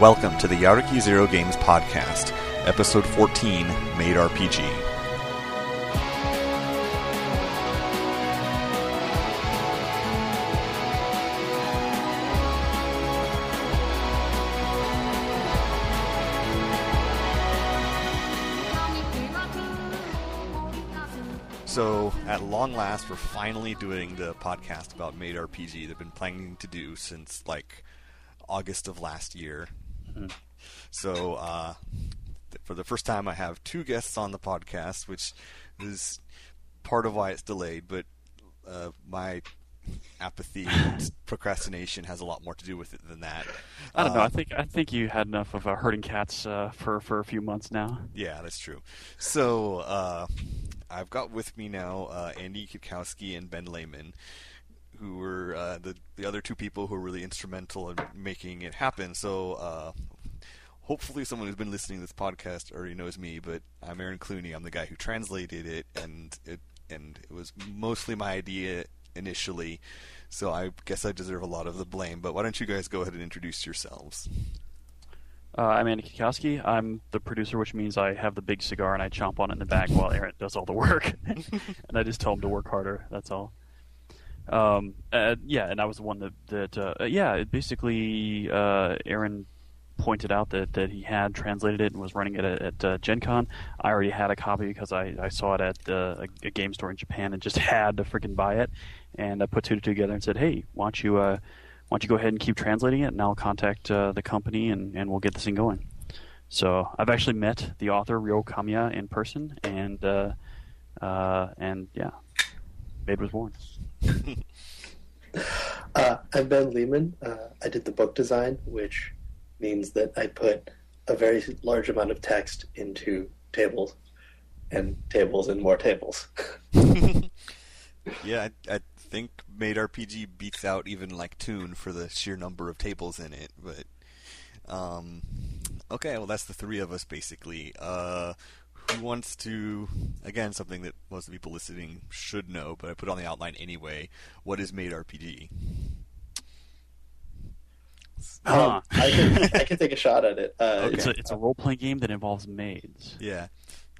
Welcome to the Yaruki Zero Games Podcast, Episode 14 Maid RPG. So, at long last, we're finally doing the podcast about Maid RPG that I've been planning to do since like August of last year. So, uh, th- for the first time, I have two guests on the podcast, which is part of why it's delayed. But uh, my apathy and procrastination has a lot more to do with it than that. I don't know. Uh, I think I think you had enough of uh, herding cats uh, for for a few months now. Yeah, that's true. So uh, I've got with me now uh, Andy Kitkowski and Ben Lehman, who were uh, the the other two people who were really instrumental in making it happen. So uh, hopefully, someone who's been listening to this podcast already knows me. But I'm Aaron Cluney. I'm the guy who translated it, and it and it was mostly my idea initially. So I guess I deserve a lot of the blame. But why don't you guys go ahead and introduce yourselves? Uh, I'm Andy Kitkowski. I'm the producer, which means I have the big cigar and I chomp on it in the back while Aaron does all the work, and I just tell him to work harder. That's all. Um, uh, yeah, and I was the one that that uh, yeah, it basically uh, Aaron pointed out that, that he had translated it and was running it at, at uh, Gen Con. I already had a copy because I, I saw it at uh, a, a game store in Japan and just had to freaking buy it. And I put two two together and said, hey, why don't you uh, why don't you go ahead and keep translating it, and I'll contact uh, the company and, and we'll get this thing going. So I've actually met the author Ryo Kamiya in person, and uh, uh, and yeah, Maid was born. Uh, I'm Ben Lehman. Uh, I did the book design, which means that I put a very large amount of text into tables and tables and more tables. Yeah, I, I think Maid RPG beats out even like Toon for the sheer number of tables in it. But um, okay, well that's the three of us basically. Uh, who wants to? Again, something that most of the people listening should know, but I put it on the outline anyway. What is Maid RPG? Huh. Um, I can I can take a shot at it. Uh, It's a it's a role playing game that involves maids. Yeah,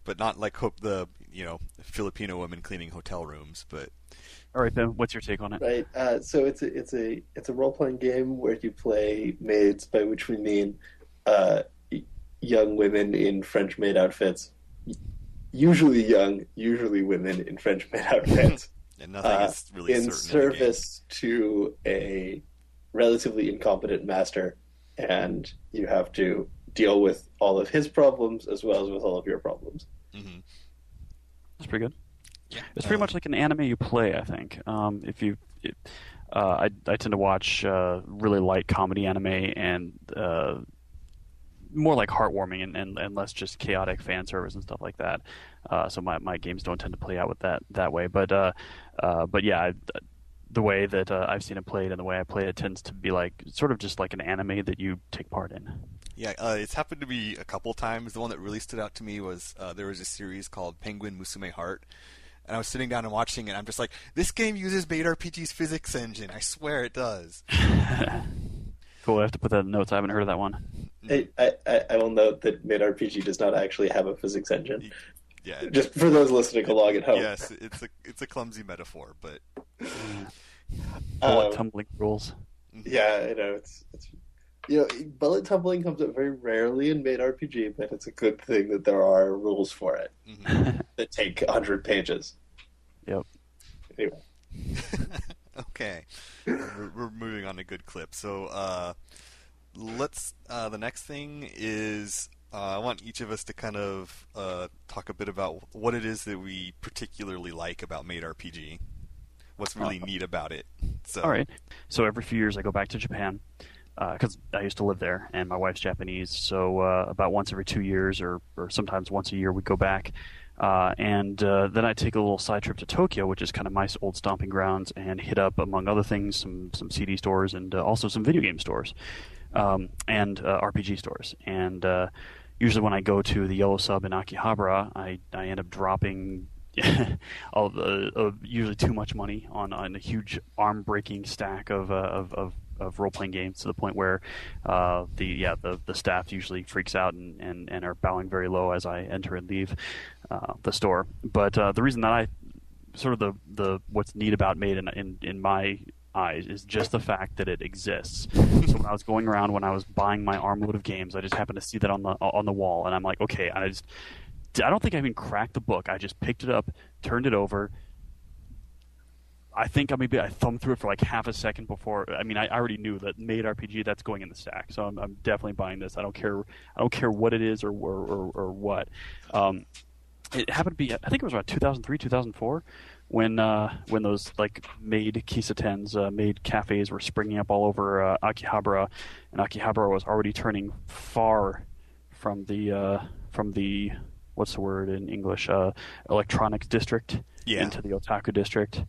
but not like hope the you know Filipino women cleaning hotel rooms, but All right, Ben, what's your take on it? Right. Uh, so it's a it's a it's a role playing game where you play maids, by which we mean uh, young women in French maid outfits. Usually young, usually women in French maid outfits. and nothing uh, is really in certain. in service to a relatively incompetent master, and you have to deal with all of his problems as well as with all of your problems. Mhm. That's pretty good. Yeah, It's pretty Uh, much like an anime you play, I think. Um, if you, it, uh, I, I tend to watch uh, really light comedy anime and uh, more like heartwarming and, and, and less just chaotic fan service and stuff like that. Uh, so my, my games don't tend to play out with that that way. But uh, uh, but yeah, I, the way that uh, I've seen it played and the way I play it tends to be like sort of just like an anime that you take part in. Yeah, uh, it's happened to me a couple times. The one that really stood out to me was uh, there was a series called Penguin Musume Heart, and I was sitting down and watching it. and I'm just like, this game uses Maid RPG's physics engine. I swear it does. Cool. I have to put that in the notes. I haven't heard of that one. I, I, I- I will note that Maid RPG does not actually have a physics engine. Yeah, Just for those listening along at home. yes, it's a it's a clumsy metaphor, but Bullet Um, tumbling rules. Yeah, you know, it's it's you know, bullet tumbling comes up very rarely in Maid RPG, but it's a good thing that there are rules for it mhm. that take hundred pages. Yep. Anyway, okay, we're, we're moving on a good clip. So uh, let's. Uh, the next thing is uh, I want each of us to kind of uh, talk a bit about what it is that we particularly like about Maid RPG. What's really Uh, neat about it. So, All right. So every few years I go back to Japan because I used to live there, and my wife's Japanese. So uh, about once every two years, or or sometimes once a year, we go back. Uh, and uh, then I take a little side trip to Tokyo, which is kind of my old stomping grounds, and hit up, among other things, some some CD stores and uh, also some video game stores um, and uh, RPG stores. And uh, usually when I go to the Yellow Sub in Akihabara, I, I end up dropping all uh, usually too much money on, on a huge arm breaking stack of, of, of of role playing games to the point where uh, the yeah the the staff usually freaks out and, and, and are bowing very low as I enter and leave uh, the store. But uh, the reason that I sort of the the what's neat about Maid in in, in my eyes is just the fact that it exists. so when I was going around when I was buying my armload of games, I just happened to see that on the on the wall, and I'm like, okay, I just I don't think I even cracked the book. I just picked it up, turned it over. I think I maybe I thumbed through it for like half a second before. I mean, I already knew that Maid RPG that's going in the stack, so I'm, I'm definitely buying this. I don't care. I don't care what it is or or, or, or what. Um, it happened to be. I think it was around 2003, 2004 when uh, when those like maid kisatens, uh, maid cafes were springing up all over uh, Akihabara, and Akihabara was already turning far from the uh, from the what's the word in English uh, electronics district Yeah. into the otaku district.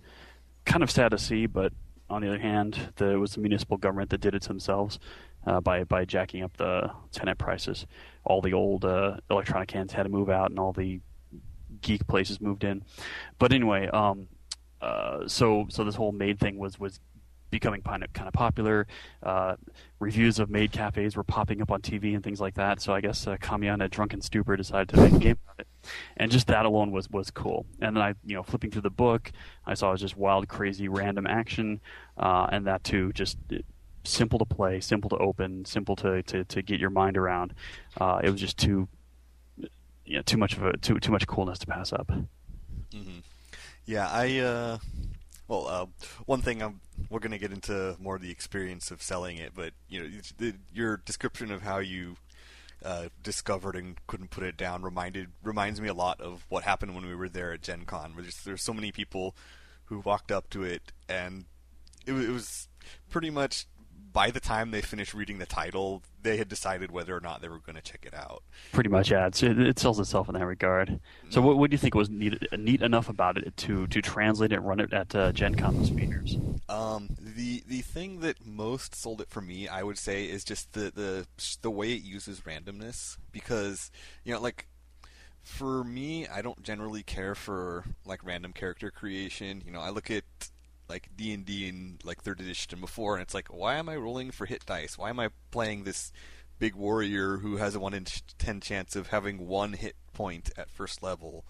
Kind of sad to see, but on the other hand, the, it was the municipal government that did it to themselves uh, by by jacking up the tenant prices. All the old uh, electronic hands had to move out, and all the geek places moved in. But anyway, um, uh, so so this whole maid thing was was becoming kind of kind of popular. Uh, reviews of maid cafes were popping up on TV and things like that. So I guess uh, in a drunken stupor, decided to make a game out of it, and just that alone was was cool. And then I, you know, flipping through the book, I saw it was just wild, crazy, random action, uh, and that too just. Simple to play, simple to open, simple to, to, to get your mind around. Uh, it was just too, you know, too much of a too too much coolness to pass up. hmm Yeah, I. Uh, well, uh, one thing I'm, we're going to get into more of the experience of selling it, but you know, the, your description of how you uh, discovered and couldn't put it down reminded reminds me a lot of what happened when we were there at Gen Con. Where there's, there's so many people who walked up to it, and it, it was pretty much by the time they finished reading the title, they had decided whether or not they were going to check it out. Pretty much, yeah. It's, it, sells itself in that regard. So, what, what do you think was neat, neat enough about it to to translate it and run it at uh, Gen Con this? Um, the the thing that most sold it for me, I would say, is just the the the way it uses randomness. Because you know, like for me, I don't generally care for like random character creation. You know, I look at like D and D and like third edition before, and it's like, why am I rolling for hit dice? Why am I playing this big warrior who has a one in ten chance of having one hit point at first level?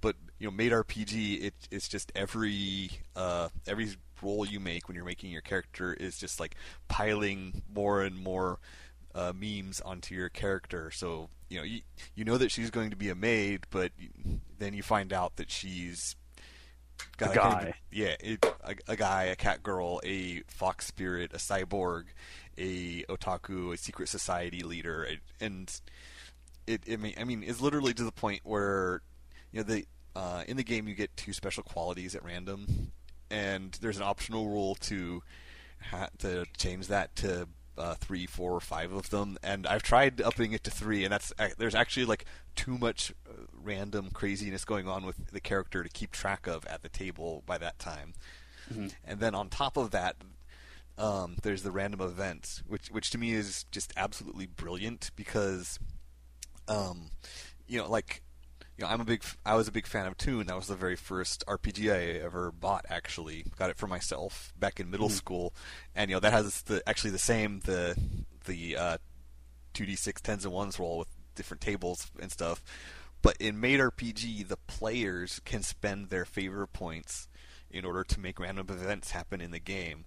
But you know, Maid RPG, it, it's just every uh, every roll you make when you're making your character is just like piling more and more uh, memes onto your character. So you know, you, you know that she's going to be a maid, but then you find out that she's got A kind of- guy. yeah, it, a, a guy, a cat girl, a fox spirit, a cyborg, a otaku, a secret society leader, and it, it may, I mean, it's literally to the point where you know the uh, in the game you get two special qualities at random, and there's an optional rule to ha- to change that to uh, three, four, or five of them. And I've tried upping it to three, and that's ac- there's actually like too much uh, random craziness going on with the character to keep track of at the table by that time. And then on top of that, um, there's the random events, which which to me is just absolutely brilliant because, um, you know, like you know, I'm a big, I was a big fan of Toon. That was the very first RPG I ever bought. Actually, got it for myself back in middle school, and you know that has the actually the same the the uh, 2d6 tens and ones roll with different tables and stuff. But in Made RPG, the players can spend their favor points in order to make random events happen in the game.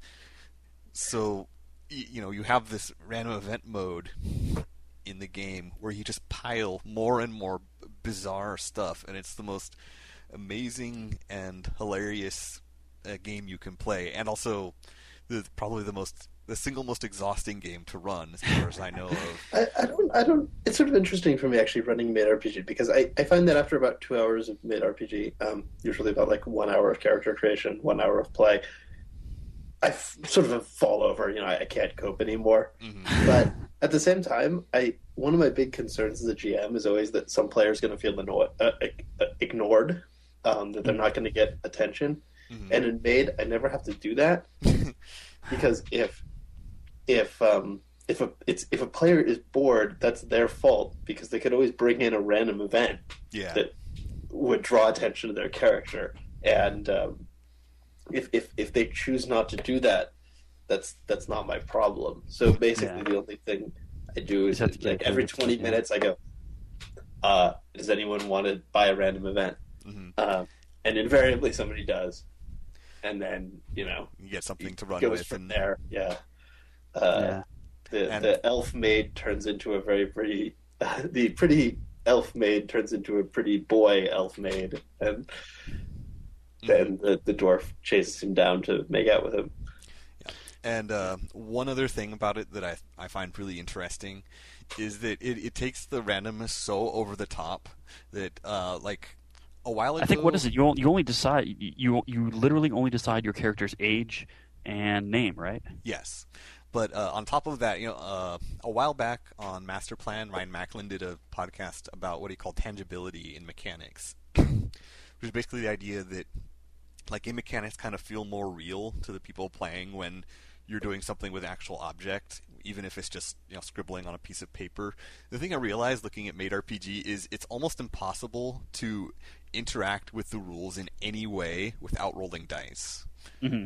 So, y- you know, you have this random event mode in the game where you just pile more and more bizarre stuff, and it's the most amazing and hilarious uh, game you can play, and also the probably the most the single most exhausting game to run, as far as I know of. I, I don't. I don't. It's sort of interesting for me actually running Maid RPG because I, I find that after about two hours of Maid RPG, um, usually about like one hour of character creation, one hour of play, I f- sort of fall over. You know, I, I can't cope anymore. Mhm. But at the same time, I one of my big concerns as a GM is always that some player's going to feel annoyed, uh, uh, ignored, um, that they're not going to get attention. Mhm. And in Maid, I never have to do that because if if um, if a it's if a player is bored, that's their fault because they could always bring in a random event yeah. that would draw attention to their character. And um, if, if if they choose not to do that, that's that's not my problem. So basically, Yeah. the only thing I do is You have to like it every twenty yeah. minutes I go, uh, "Does anyone want to buy a random event?" hmm Um, and invariably somebody does, and then you know You get something to run goes with, from and there. Yeah. Uh, yeah. the And- the elf maid turns into a very pretty the pretty elf maid turns into a pretty boy elf maid and then the, the dwarf chases him down to make out with him And uh, one other thing about it that I I find really interesting is that it, it takes the randomness so over the top that uh, like a while ago. I think what is it? You only, you only decide you you literally only decide your character's age and name, right? Yes. But uh, on top of that, you know, uh, a while back on Master Plan, Ryan Macklin did a podcast about what he called tangibility in mechanics, which is basically the idea that like game mechanics kind of feel more real to the people playing when you're doing something with actual object, even if it's just you know scribbling on a piece of paper. The thing I realized looking at Maid RPG is it's almost impossible to interact with the rules in any way without rolling dice. Mm-hmm.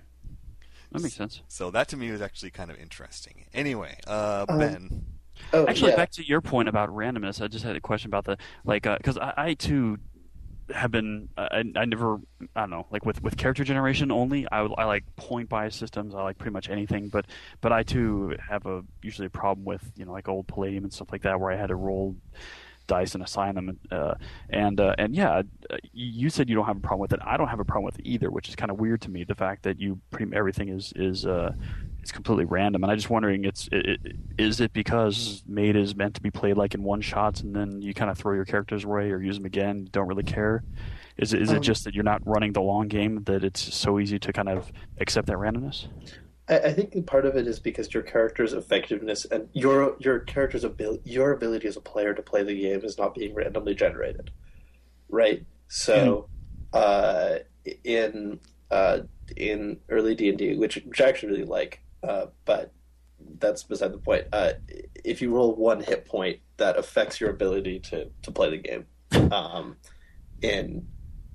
That makes sense. So that to me was actually kind of interesting. Anyway, uh, Um, Ben. oh Actually, yeah. back to your point about randomness, I just had a question about the like because I, I too have been I, I never I don't know like with with character generation only I, I like point bias systems I like pretty much anything but but I too have a usually a problem with you know like old Palladium and stuff like that where I had to roll dice and assign them uh, and uh, and yeah uh, you said you don't have a problem with it. I don't have a problem with it either which is kind of weird to me the fact that you pretty everything is is uh, it's completely random. And I'm just wondering it's it, it, is it because Maid is meant to be played like in one shots and then you kind of throw your characters away or use them again don't really care? Is it is it Um, just that you're not running the long game that it's so easy to kind of accept that randomness? I, I think part of it is because your character's effectiveness and your your character's ability, your ability as a player to play the game is not being randomly generated, right? So, uh, in uh, in early D and D, which which I actually really like, uh, but that's beside the point. Uh, if you roll one hit point, that affects your ability to to play the game. Um, in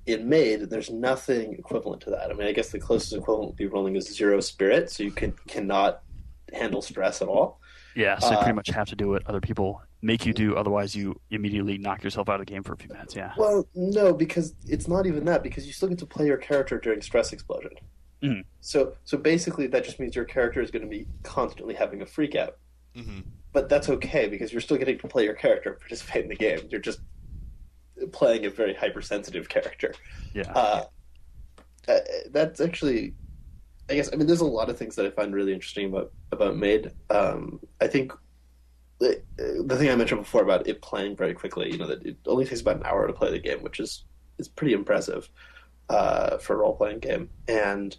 in Maid, there's nothing equivalent to that. I mean, I guess the closest equivalent would be rolling a zero spirit, so you can cannot handle stress at all. yeah so you Uh, pretty much have to do what other people make you do otherwise you immediately knock yourself out of the game for a few minutes yeah Well, no, because it's not even that. Because you still get to play your character during stress explosion. Mhm. So, so basically, that just means your character is going to be constantly having a freak out. hmm But that's okay because you're still getting to play your character, and participate in the game. You're just playing a very hypersensitive character. yeah Uh, uh, that's actually, I guess. I mean, there's a lot of things that I find really interesting about about Maid. Um, I think the, the thing I mentioned before about it playing very quickly. You know that it only takes about an hour to play the game, which is is pretty impressive uh, for a role playing game. And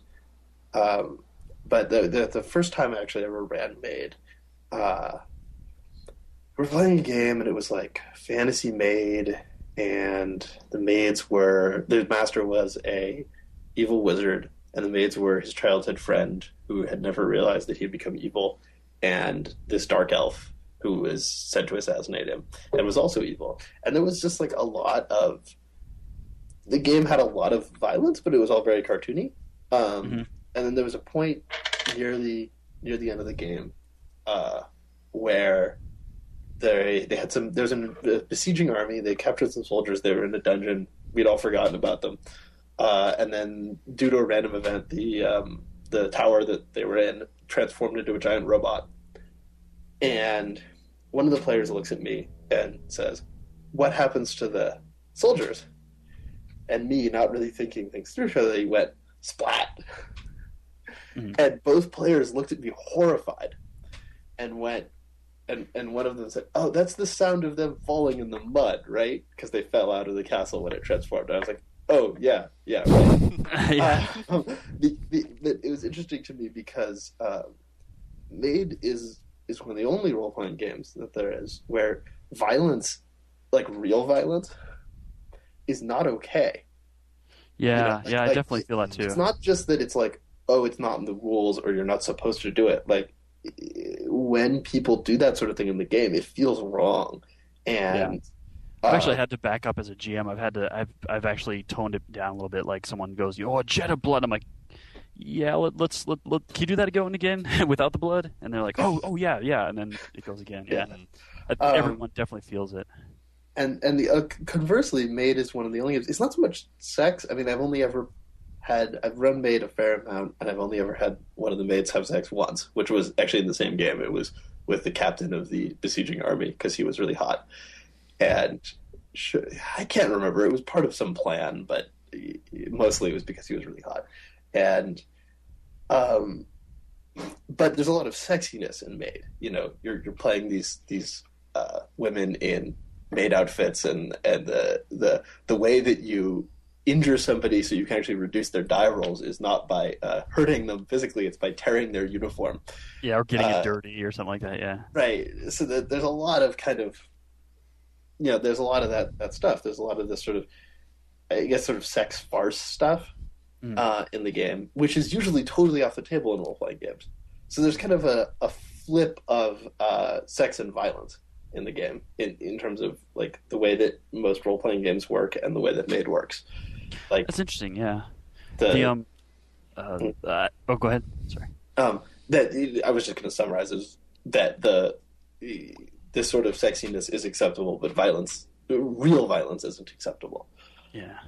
um, but the, the the first time I actually ever ran Maid. Uh, we were playing a game and it was like fantasy maid, and the maids were the master was a evil wizard and the maids were his childhood friend who had never realized that he had become evil and this dark elf who was sent to assassinate him and was also evil and there was just like a lot of the game had a lot of violence but it was all very cartoony um, Mhm. And then there was a point near the near the end of the game uh, where they they had some there was a besieging army. They captured some soldiers. They were in a dungeon. We'd all forgotten about them. Uh, and then, due to a random event, the um, the tower that they were in transformed into a giant robot. And one of the players looks at me and says, "What happens to the soldiers?" And me, not really thinking things through, so they went splat. Mhm. And both players looked at me horrified, and went, and and one of them said, "Oh, that's the sound of them falling in the mud, right? Because they fell out of the castle when it transformed." I was like, "Oh yeah, yeah, right." yeah Uh, the, the, the, it was interesting to me because uh, Maid is is one of the only role playing games that there is where violence, like real violence, is not okay. yeah you know, like- yeah I like, definitely feel that too It's not just that it's like, oh, it's not in the rules or you're not supposed to do it. Like when people do that sort of thing in the game, it feels wrong. And I've uh, actually had to back up as a GM. I've had to. I've I've actually toned it down a little bit. Like someone goes, "Oh, a jet of blood." I'm like, yeah, let, let's let, let, can you do that going again without the blood? And they're like, oh, oh yeah, yeah, and then it goes again. Yeah. Uh, Um, everyone definitely feels it. and and the uh, conversely, Maid is one of the only games. It's not so much sex. I mean, I've only ever had I've run Maid a fair amount, and I've only ever had one of the maids have sex once, which was actually in the same game. It was with the captain of the besieging army because he was really hot, and I can't remember. It was part of some plan, but mostly it was because he was really hot, and um. But there's a lot of sexiness in Maid. You know, you're you're playing these these uh, women in maid outfits and and the the the way that you injure somebody so you can actually reduce their die rolls is not by uh, hurting them physically it's by tearing their uniform Yeah, or getting uh, it dirty or something like that. Yeah, right so that there's a lot of kind of you know there's a lot of that that stuff there's a lot of this sort of i guess sort of sex farce stuff Mm. uh, in the game which is usually totally off the table in role-playing games so there's kind of a, a flip of uh, sex and violence in the game in, in terms of like the way that most role-playing games work and the way that Maid works like that's interesting. Yeah, the, the um, uh, uh, oh, go ahead. Sorry. um, that I was just going to summarize is that the this sort of sexiness is acceptable, but violence, real violence, isn't acceptable. Yeah,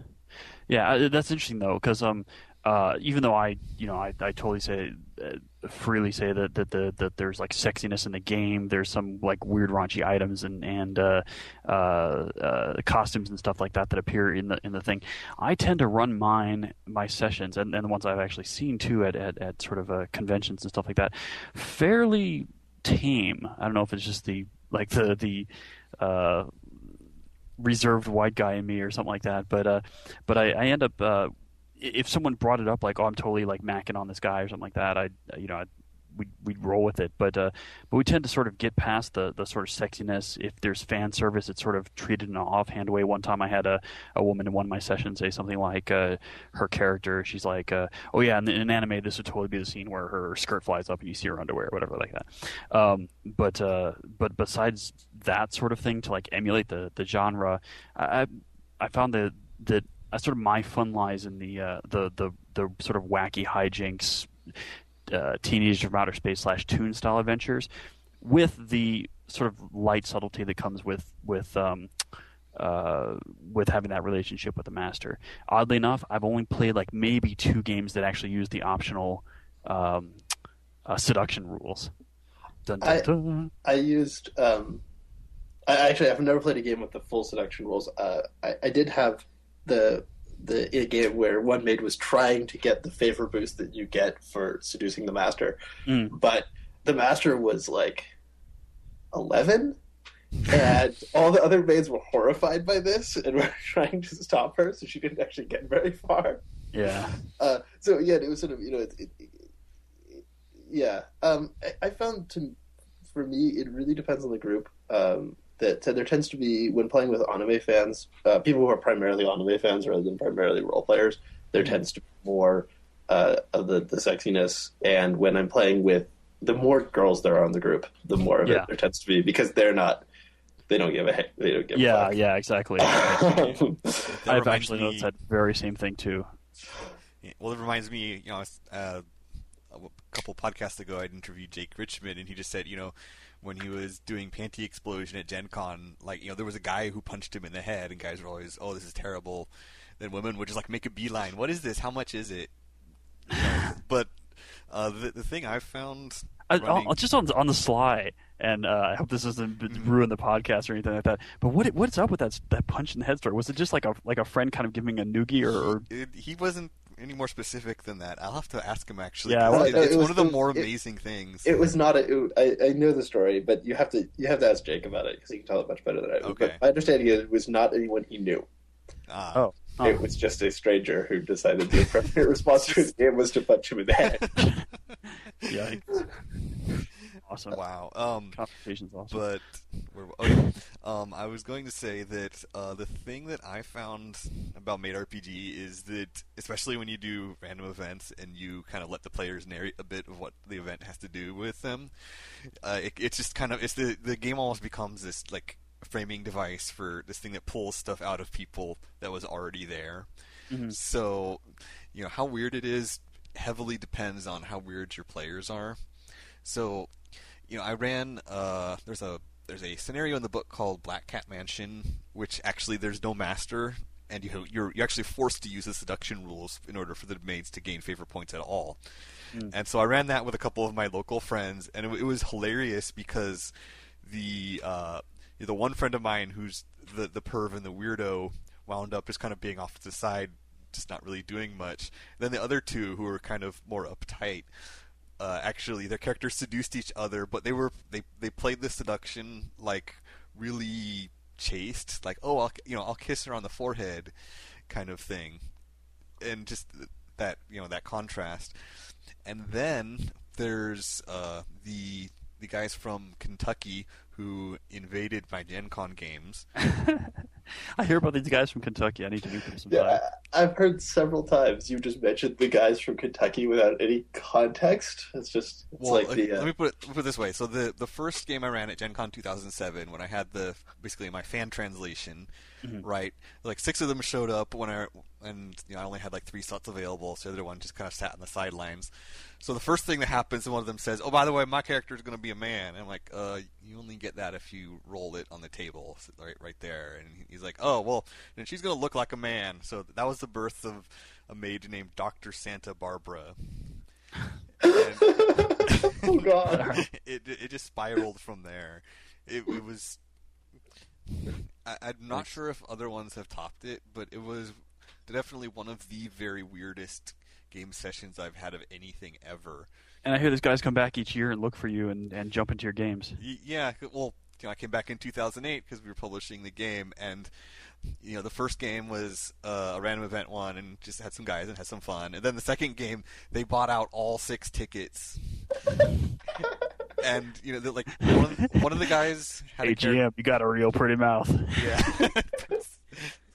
yeah, that's interesting though, because um, uh, even though I, you know, I, I totally say uh, freely say that that the that there's like sexiness in the game. There's some like weird raunchy items and and uh, uh, uh, costumes and stuff like that that appear in the in the thing. I tend to run mine my sessions and, and the ones I've actually seen too at at, at sort of conventions and stuff like that, fairly tame. I don't know if it's just the like the the reserved white guy in me or something like that. But uh, but I, I end up uh, if someone brought it up like, oh, I'm totally like macking on this guy or something like that. I you know I'd, we'd we'd roll with it. But uh, but we tend to sort of get past the the sort of sexiness. If there's fan service, it's sort of treated in an offhand way. One time I had a, a woman in one of my sessions say something like uh, her character. She's like, uh, oh yeah, in, in anime this would totally be the scene where her skirt flies up and you see her underwear or whatever like that. Um, but uh, but besides that sort of thing to like emulate the the genre, I I- I found that that uh, sort of my fun lies in the uh, the the the sort of wacky hijinks, uh, teenage from outer space slash toon style adventures, with the sort of light subtlety that comes with with um, uh, with having that relationship with the master. Oddly enough, I've only played like maybe two games that actually use the optional um, uh, seduction rules. Dun, dun, I- I used. Um, I actually I've never played a game with the full seduction rules. Uh, I, I did have the the a game where one maid was trying to get the favor boost that you get for seducing the master, Mm. but the master was like eleven, and all the other maids were horrified by this and were trying to stop her, so she didn't actually get very far. Yeah. Uh, so yeah, it was sort of you know, it, it, it, yeah. Um, I, I found to for me, it really depends on the group. Um, that there tends to be when playing with anime fans, uh, people who are primarily anime fans rather than primarily role players. There tends to be more uh, of the, the sexiness, and when I'm playing with the more girls there are in the group, the more of Yeah. it there tends to be because they're not. They don't give a. They don't give Yeah, a fuck. yeah, exactly. I've actually me- noticed that very same thing too. Yeah, Well, it reminds me, you know, uh, a couple podcasts ago, I'd interviewed Jake Richmond, and he just said, you know, when he was doing Panty Explosion at Gen Con, like, you know, there was a guy who punched him in the head, and guys were always, oh, this is terrible. Then women would just, like, make a beeline. What is this? How much is it? You know, but uh, the, the thing I've found. I, running- just on on the sly, and uh, I hope this doesn't ruin the podcast or anything like that. But what what's up with that that punch in the head story? Was it just like a like a friend kind of giving a noogie, or, or It, he wasn't any more specific than that. I'll have to ask him, actually. Yeah, 'cause well, it- it it's was- one of the it was- more it- amazing things. It was not a. It, I, I know the story, but you have to you have to ask Jake about it because he can tell it much better than I do. Okay. But my understanding is it was not anyone he knew. Ah. oh, oh. It was just a stranger who decided the appropriate response to his game was to punch him in the head. yeah, awesome. Wow. Um, Conversation's awesome. but okay. um, I was going to say that uh, the thing that I found about Maid RPG is that, especially when you do random events and you kind of let the players narrate a bit of what the event has to do with them, uh, it, it's just kind of it's the the game almost becomes this like framing device for this thing that pulls stuff out of people that was already there. Mhm. So, you know how weird it is heavily depends on how weird your players are. So, you know, I ran. Uh, there's a there's a scenario in the book called Black Cat Mansion, which actually there's no master, and you you're you're actually forced to use the seduction rules in order for the maids to gain favor points at all. Mm. And so I ran that with a couple of my local friends, and it, it was hilarious because the uh, the one friend of mine who's the the perv and the weirdo wound up just kind of being off to the side, just not really doing much. And then the other two who were kind of more uptight. Uh, actually, their characters seduced each other, but they were they they played the seduction like really chaste, like oh I'll you know I'll kiss her on the forehead, kind of thing, and just that you know that contrast. And then there's uh, the the guys from Kentucky who invaded my Gen Con games. I hear about these guys from Kentucky. I need to meet them sometime. Yeah, I've heard several times you just mentioned the guys from Kentucky without any context. It's just it's well, like let, the. Uh... Let me put it, put it this way. So the the first game I ran at Gen Con 2007, when I had the basically my fan translation, mm-hmm. right? Like six of them showed up when I and you know I only had like three slots available, so the other one just kind of sat on the sidelines. So the first thing that happens, and one of them says, "Oh, by the way, my character is going to be a man." And I'm like, "Uh, you only get that if you roll it on the table, right, right there." And he's like, "Oh, well, then she's going to look like a man." So that was the birth of a maid named Doctor Santa Barbara. oh God! it it just spiraled from there. It, it was. I, I'm not sure if other ones have topped it, but it was definitely one of the very weirdest game sessions I've had of anything ever. And I hear these guys come back each year and look for you and, and jump into your games. Yeah, well, you know, I came back in 2008 because we were publishing the game, and you know, the first game was uh, a random event one, and just had some guys and had some fun. And then the second game, they bought out all six tickets. and you know, like one of, one of the guys had hey, a GM, you got a real pretty mouth. Yeah.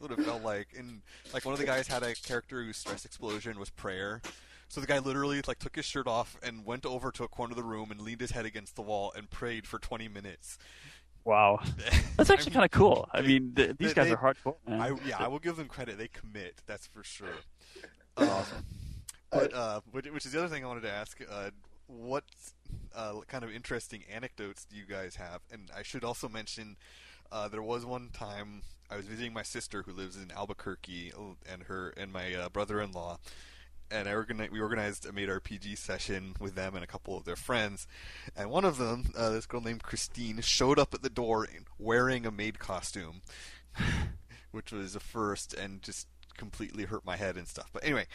what it felt like. And like one of the guys had a character whose stress explosion was prayer. So the guy literally like took his shirt off and went over to a corner of the room and leaned his head against the wall and prayed for 20 minutes. Wow, that's actually kind of cool. I mean, th- these guys they, are hardcore. I, yeah, I will give them credit. They commit. That's for sure. awesome. But uh, which is the other thing I wanted to ask. Uh, what uh, kind of interesting anecdotes do you guys have? And I should also mention uh, there was one time I was visiting my sister who lives in Albuquerque, and her and my uh, brother-in-law, and I organi- we organized a Maid RPG session with them and a couple of their friends, and one of them, uh, this girl named Christine, showed up at the door wearing a maid costume, which was a first, and just completely hurt my head and stuff. But anyway,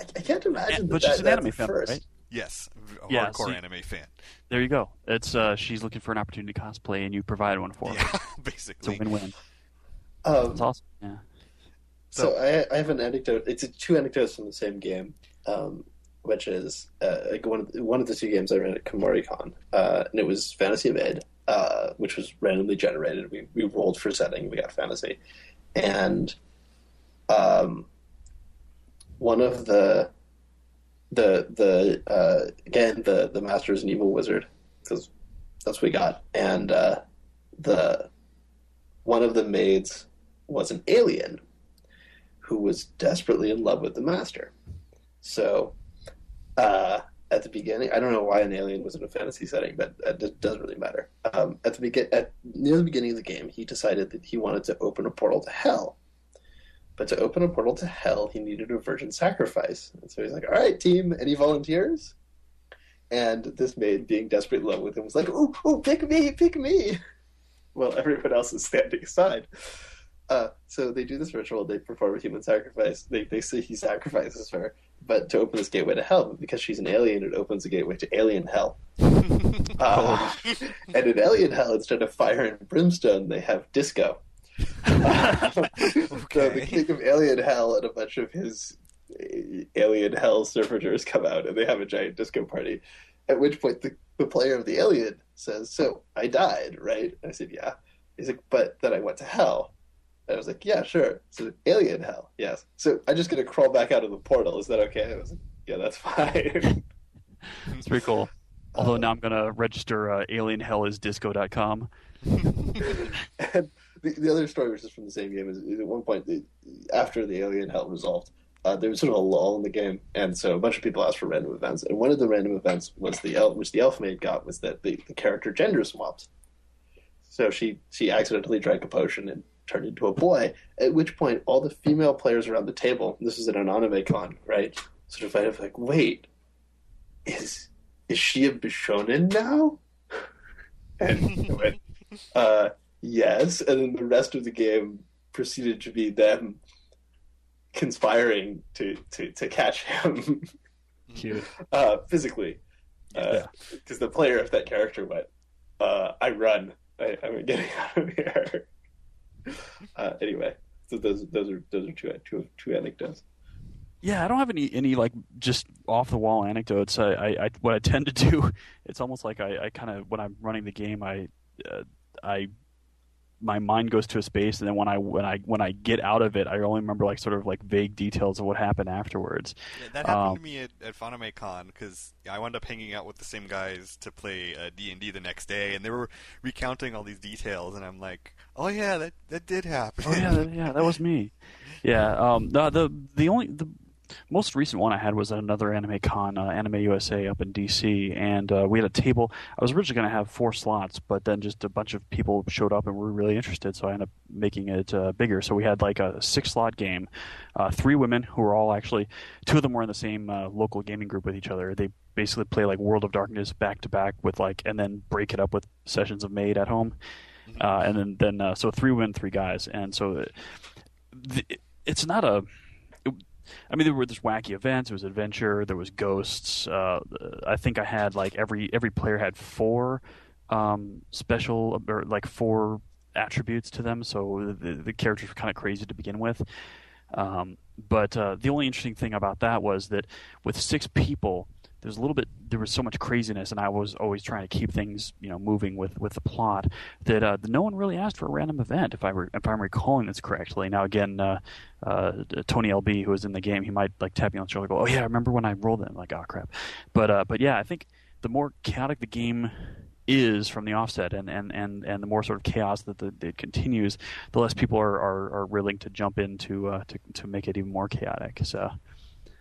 I, I can't imagine. Yeah, but that, she's an anime fan, first. right? Yes, a yeah, hardcore see, anime fan. There you go. It's uh, she's looking for an opportunity to cosplay, and you provide one for her. Yeah, basically, it's a win-win. Um, That's awesome. Yeah. So, so I, I, have an anecdote. It's two anecdotes from the same game, um, which is uh, one of the, one of the two games I ran at KumoriCon, uh, and it was Fantasy Maid, uh, which was randomly generated. We we rolled for setting, we got fantasy, and um, one of the the the uh, again the the master is an evil wizard because that's what we got, and uh, the one of the maids was an alien who was desperately in love with the master. So uh, at the beginning, I don't know why an alien was in a fantasy setting, but it doesn't really matter. Um, at the begin, at near the beginning of the game, he decided that he wanted to open a portal to hell. But to open a portal to hell, he needed a virgin sacrifice. And so he's like, "All right, team, any volunteers?" And this maid, being desperately in love with him, was like, "Oh, oh, pick me, pick me!" Well, everyone else is standing aside. Uh, so they do this ritual. They perform a human sacrifice. They they say he sacrifices her, but to open this gateway to hell, because she's an alien, it opens a gateway to alien hell. um, and in alien hell, instead of fire and brimstone, they have disco. okay. So the king of alien hell and a bunch of his uh, alien hell servitors come out, and they have a giant disco party. At which point, the, the player of the alien says, "So I died, right?" And I said, "Yeah." He's like, "But then I went to hell." And I was like, yeah, sure. So alien hell, yes. So I'm just gonna crawl back out of the portal. Is that okay? I was like, yeah, that's fine. It's pretty cool. Although um, now I'm gonna register uh, alienhellisdisco.com. and the, the other story, which is from the same game, is, is at one point the, after the alien hell resolved, uh, there was sort of a lull in the game, and so a bunch of people asked for random events. And one of the random events was the elf, which the elf maid got was that the, the character gender swapped. So she she accidentally drank a potion and turned into a boy. At which point, all the female players around the table, this is an anime con, right? Sort of of like, wait, is is she a Bishonen now? and uh, yes. And then the rest of the game proceeded to be them conspiring to to, to catch him Cute. uh, physically, because the player of that character went, uh, "I run. I, I'm getting out of here." uh, anyway, so those those are those are two two two anecdotes. Yeah, I don't have any any like just off the wall anecdotes. I, I, I what I tend to do, it's almost like I, I kind of when I'm running the game, I uh, I my mind goes to a space, and then when I when I when I get out of it, I only remember like sort of like vague details of what happened afterwards. Yeah, that happened Um, to me at, at Fanime Con because I wound up hanging out with the same guys to play uh, D and D the next day, and they were recounting all these details, and I'm like, "Oh yeah, that that did happen." Oh yeah, that- yeah, that was me. Yeah, um, the the the only the most recent one I had was at another anime con, uh, Anime USA up in DC, and uh, we had a table. I was originally going to have four slots, but then just a bunch of people showed up and were really interested, so I ended up making it uh, bigger. So we had like a six slot game, uh, three women who were all actually two of them were in the same uh, local gaming group with each other. They basically play like World of Darkness back to back with like, and then break it up with sessions of Maid at home, uh, and then then uh, so three women, three guys, and so. The, it's not a I mean, there were this wacky events. There was adventure. There was ghosts. Uh, I think I had like every every player had four um, special or like four attributes to them. So the, the characters were kind of crazy to begin with. Um, but uh, the only interesting thing about that was that with six people, there's a little bit there was so much craziness, and I was always trying to keep things you know moving with with the plot that uh, no one really asked for a random event, if I re- if I'm recalling this correctly. Now again, uh, uh, Tony LB, who was in the game, he might like tap me on the shoulder, go, "Oh yeah, I remember when I rolled it." Like, "Oh crap," but uh, but yeah, I think the more chaotic the game is from the offset and, and, and, and the more sort of chaos that the, it continues, the less people are, are, are willing to jump in to, uh, to to make it even more chaotic. So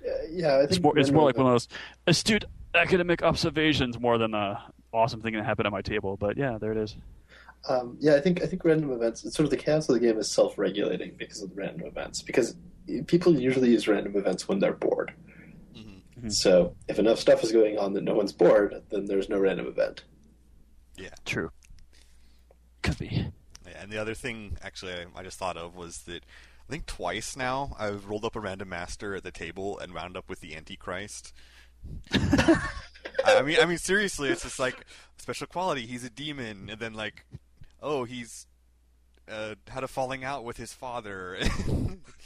Yeah, yeah I think it's more it's more like one of those astute academic observations more than a awesome thing that happened at my table. But yeah, there it is. Um, yeah, I think I think random events. It's sort of the chaos of the game is self-regulating because of the random events. Because people usually use random events when they're bored. Mhm. Mhm. So if enough stuff is going on that no one's bored, then there's no random event. Yeah, true. Could be. Yeah, and the other thing, actually, I, I just thought of was that I think twice now I've rolled up a random master at the table and wound up with the Antichrist. I mean, I mean, seriously, it's just like special quality. He's a demon, and then like, oh, he's uh, had a falling out with his father,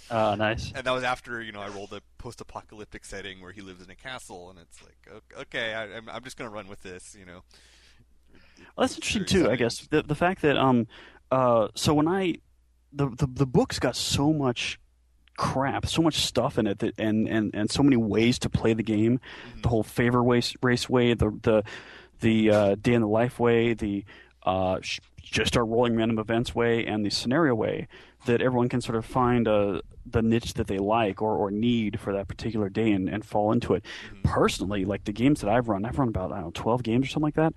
Uh, nice. and that was after you know I rolled a post-apocalyptic setting where he lives in a castle, and it's like, okay, I, I'm, I'm just gonna run with this, you know. Well, that's interesting too. I guess the the fact that um uh so when I the the the book's got so much crap, so much stuff in it that and and and so many ways to play the game. Mhm. The whole favor race race way, the the the uh, day in the life way, the uh, sh- just start rolling random events way, and the scenario way that everyone can sort of find uh, the niche that they like or, or need for that particular day and, and fall into it. Mhm. Personally, like the games that I've run, I've run about I don't know twelve games or something like that.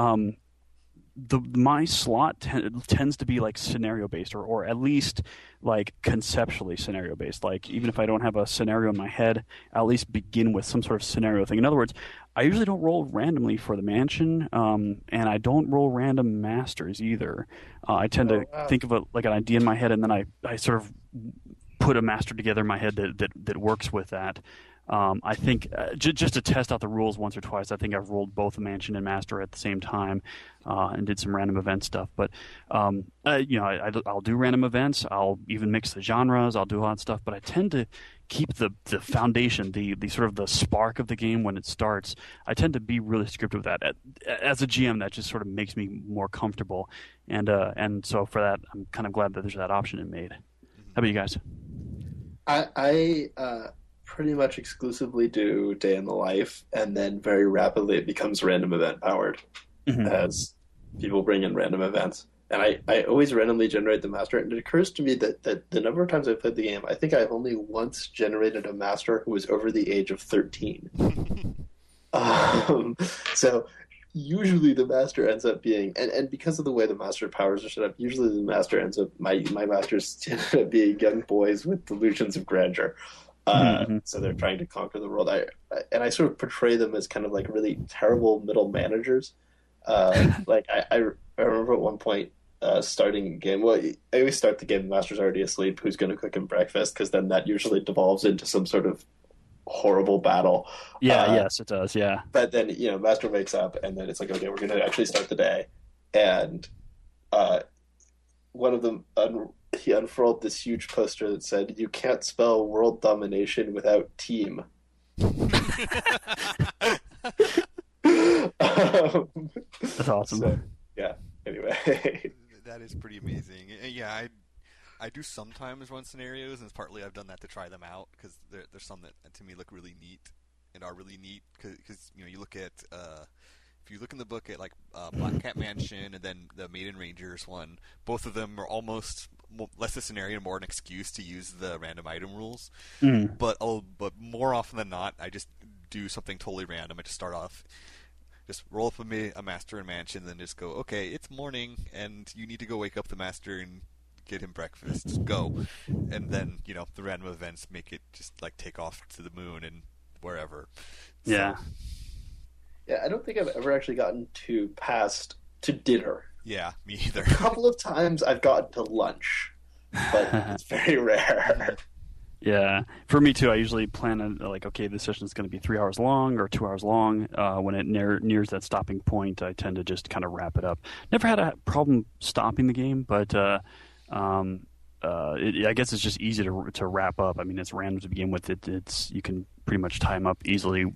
Um, the my slot ten, tends to be like scenario based or, or at least like conceptually scenario based like even if i don't have a scenario in my head i'll at least begin with some sort of scenario thing. In other words i usually don't roll randomly for the mansion um, and i don't roll random masters either. Uh, i tend Oh, to wow. think of a, like an idea in my head and then I, I sort of put a master together in my head that, that, that works with that um, I think uh, j- just to test out the rules once or twice, I think I've rolled both a mansion and master at the same time uh, and did some random event stuff. But um, uh, you know, I, will do random events. I'll even mix the genres. I'll do all that stuff. But I tend to keep the the foundation, the the sort of the spark of the game when it starts. I tend to be really scripted with that. As a GM, that just sort of makes me more comfortable. And uh, and so for that, I'm kind of glad that there's that option in Maid. How about you guys? I, I uh, pretty much exclusively do day in the life, and then very rapidly it becomes random event powered Mhm. as people bring in random events. and I, I always randomly generate the master. And it occurs to me that, that the number of times I've played the game, I think I've only once generated a master who was over the age of 13. um, so usually the master ends up being, and, and because of the way the master powers are set up, usually the master ends up, my, my masters end up being young boys with delusions of grandeur. Uh, Mhm. So they're trying to conquer the world. I, I and I sort of portray them as kind of like really terrible middle managers. Uh, like I, I, I remember at one point uh, starting a game. Well, I always start the game. The master's already asleep. Who's going to cook him breakfast? Because then that usually devolves into some sort of horrible battle. Yeah, Uh, yes, it does. Yeah. But then you know, master wakes up, and then it's like, okay, we're going to actually start the day. And uh, one of them, un- he unfurled this huge poster that said, "You can't spell world domination without team." um, That's awesome. so, yeah. Anyway. that is pretty amazing. Yeah, I I do sometimes run scenarios, and it's partly I've done that to try them out because there, there's some that to me look really neat and are really neat because you know you look at uh, if you look in the book at like uh, Black Cat Mansion and then the Maiden Rangers one, both of them are almost mo- less a scenario, and more an excuse to use the random item rules. Mm. But oh, but more often than not, I just do something totally random. I just start off, just roll up a, ma- a master in mansion, then just go, okay, it's morning, and you need to go wake up the master and get him breakfast. Go, and then you know the random events make it just like take off to the moon and wherever. So, Yeah. Yeah, I don't think I've ever actually gotten to past to dinner. yeah, me either. A couple of times I've gotten to lunch, but it's very rare. Yeah, for me too. I usually plan on like, okay, this session is going to be three hours long or two hours long. Uh, when it near, nears that stopping point, I tend to just kind of wrap it up. Never had a problem stopping the game, but uh, um, uh, it, I guess it's just easy to to wrap up. I mean, it's random to begin with. It, it's you can pretty much time up easily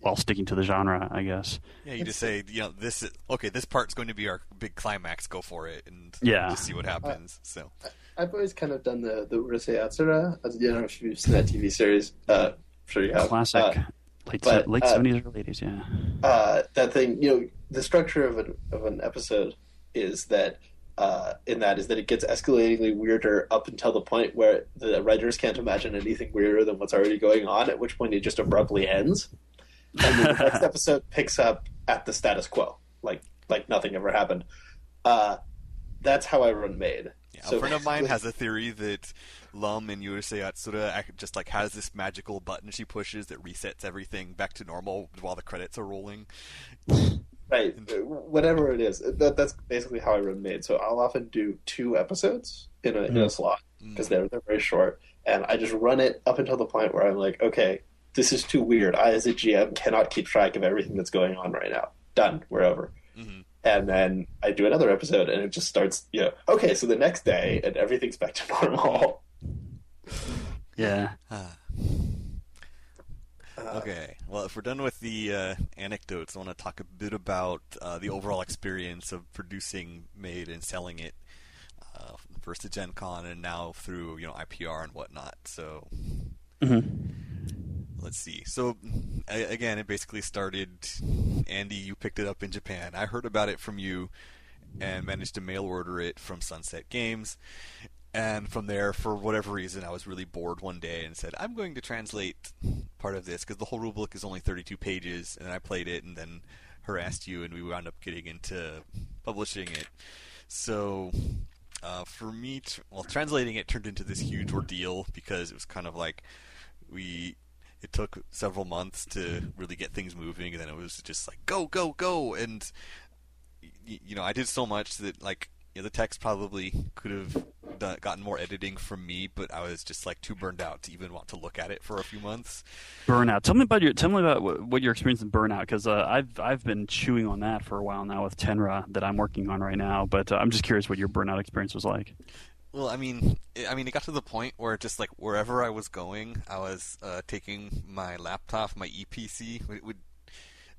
while sticking to the genre. I guess. Yeah, you just say, you know, this is okay. This part's going to be our big climax. Go for it, and Yeah. just see what happens. So I've always kind of done the the Urusei Yatsura. I don't know if you've seen that TV series. Uh, I'm sure you have. Classic. Uh, late but, se- late uh, seventies or eighties. Yeah. uh, that thing, you know, the structure of an of an episode is that uh, in that is that it gets escalatingly weirder up until the point where the writers can't imagine anything weirder than what's already going on. At which point it just abruptly ends, and the next episode picks up at the status quo, like like nothing ever happened. Uh, that's how I run Maid. Yeah, So a friend of mine has a theory that Lum in Urusei Yatsura ac- just like has this magical button she pushes that resets everything back to normal while the credits are rolling. Right, whatever it is, that, that's basically how I run Maid. So I'll often do two episodes in a in a Mhm. slot because they're they're very short, and I just run it up until the point where I'm like, okay, this is too weird. I, as a GM, cannot keep track of everything that's going on right now. Done. We're over. Mhm. And then I do another episode, and it just starts. You know, okay, so the next day, and everything's back to normal. Yeah. Uh, okay, well, if we're done with the uh, anecdotes, I want to talk a bit about uh, the overall experience of producing Maid and selling it. Uh, first to Gen Con and now through you know IPR and whatnot. So hmm Let's see. So, again, it basically started. Andy, you picked it up in Japan. I heard about it from you, and managed to mail order it from Sunset Games. And from there, for whatever reason, I was really bored one day and said, "I'm going to translate part of this because the whole rulebook is only 32 pages." And I played it, and then harassed you, and we wound up getting into publishing it. So, uh, for me, well, translating it turned into this huge ordeal because it was kind of like we it took several months to really get things moving and then it was just like go go go and you know i did so much that like you know, the text probably could have done, gotten more editing from me but i was just like too burned out to even want to look at it for a few months Burnout. Tell me about your. Tell me about what, what your experience in burnout, because uh, I've I've been chewing on that for a while now with Tenra that I'm working on right now. But uh, I'm just curious what your burnout experience was like. Well, I mean, it, I mean, it got to the point where just like wherever I was going, I was uh, taking my laptop, my Eee PC, would, would,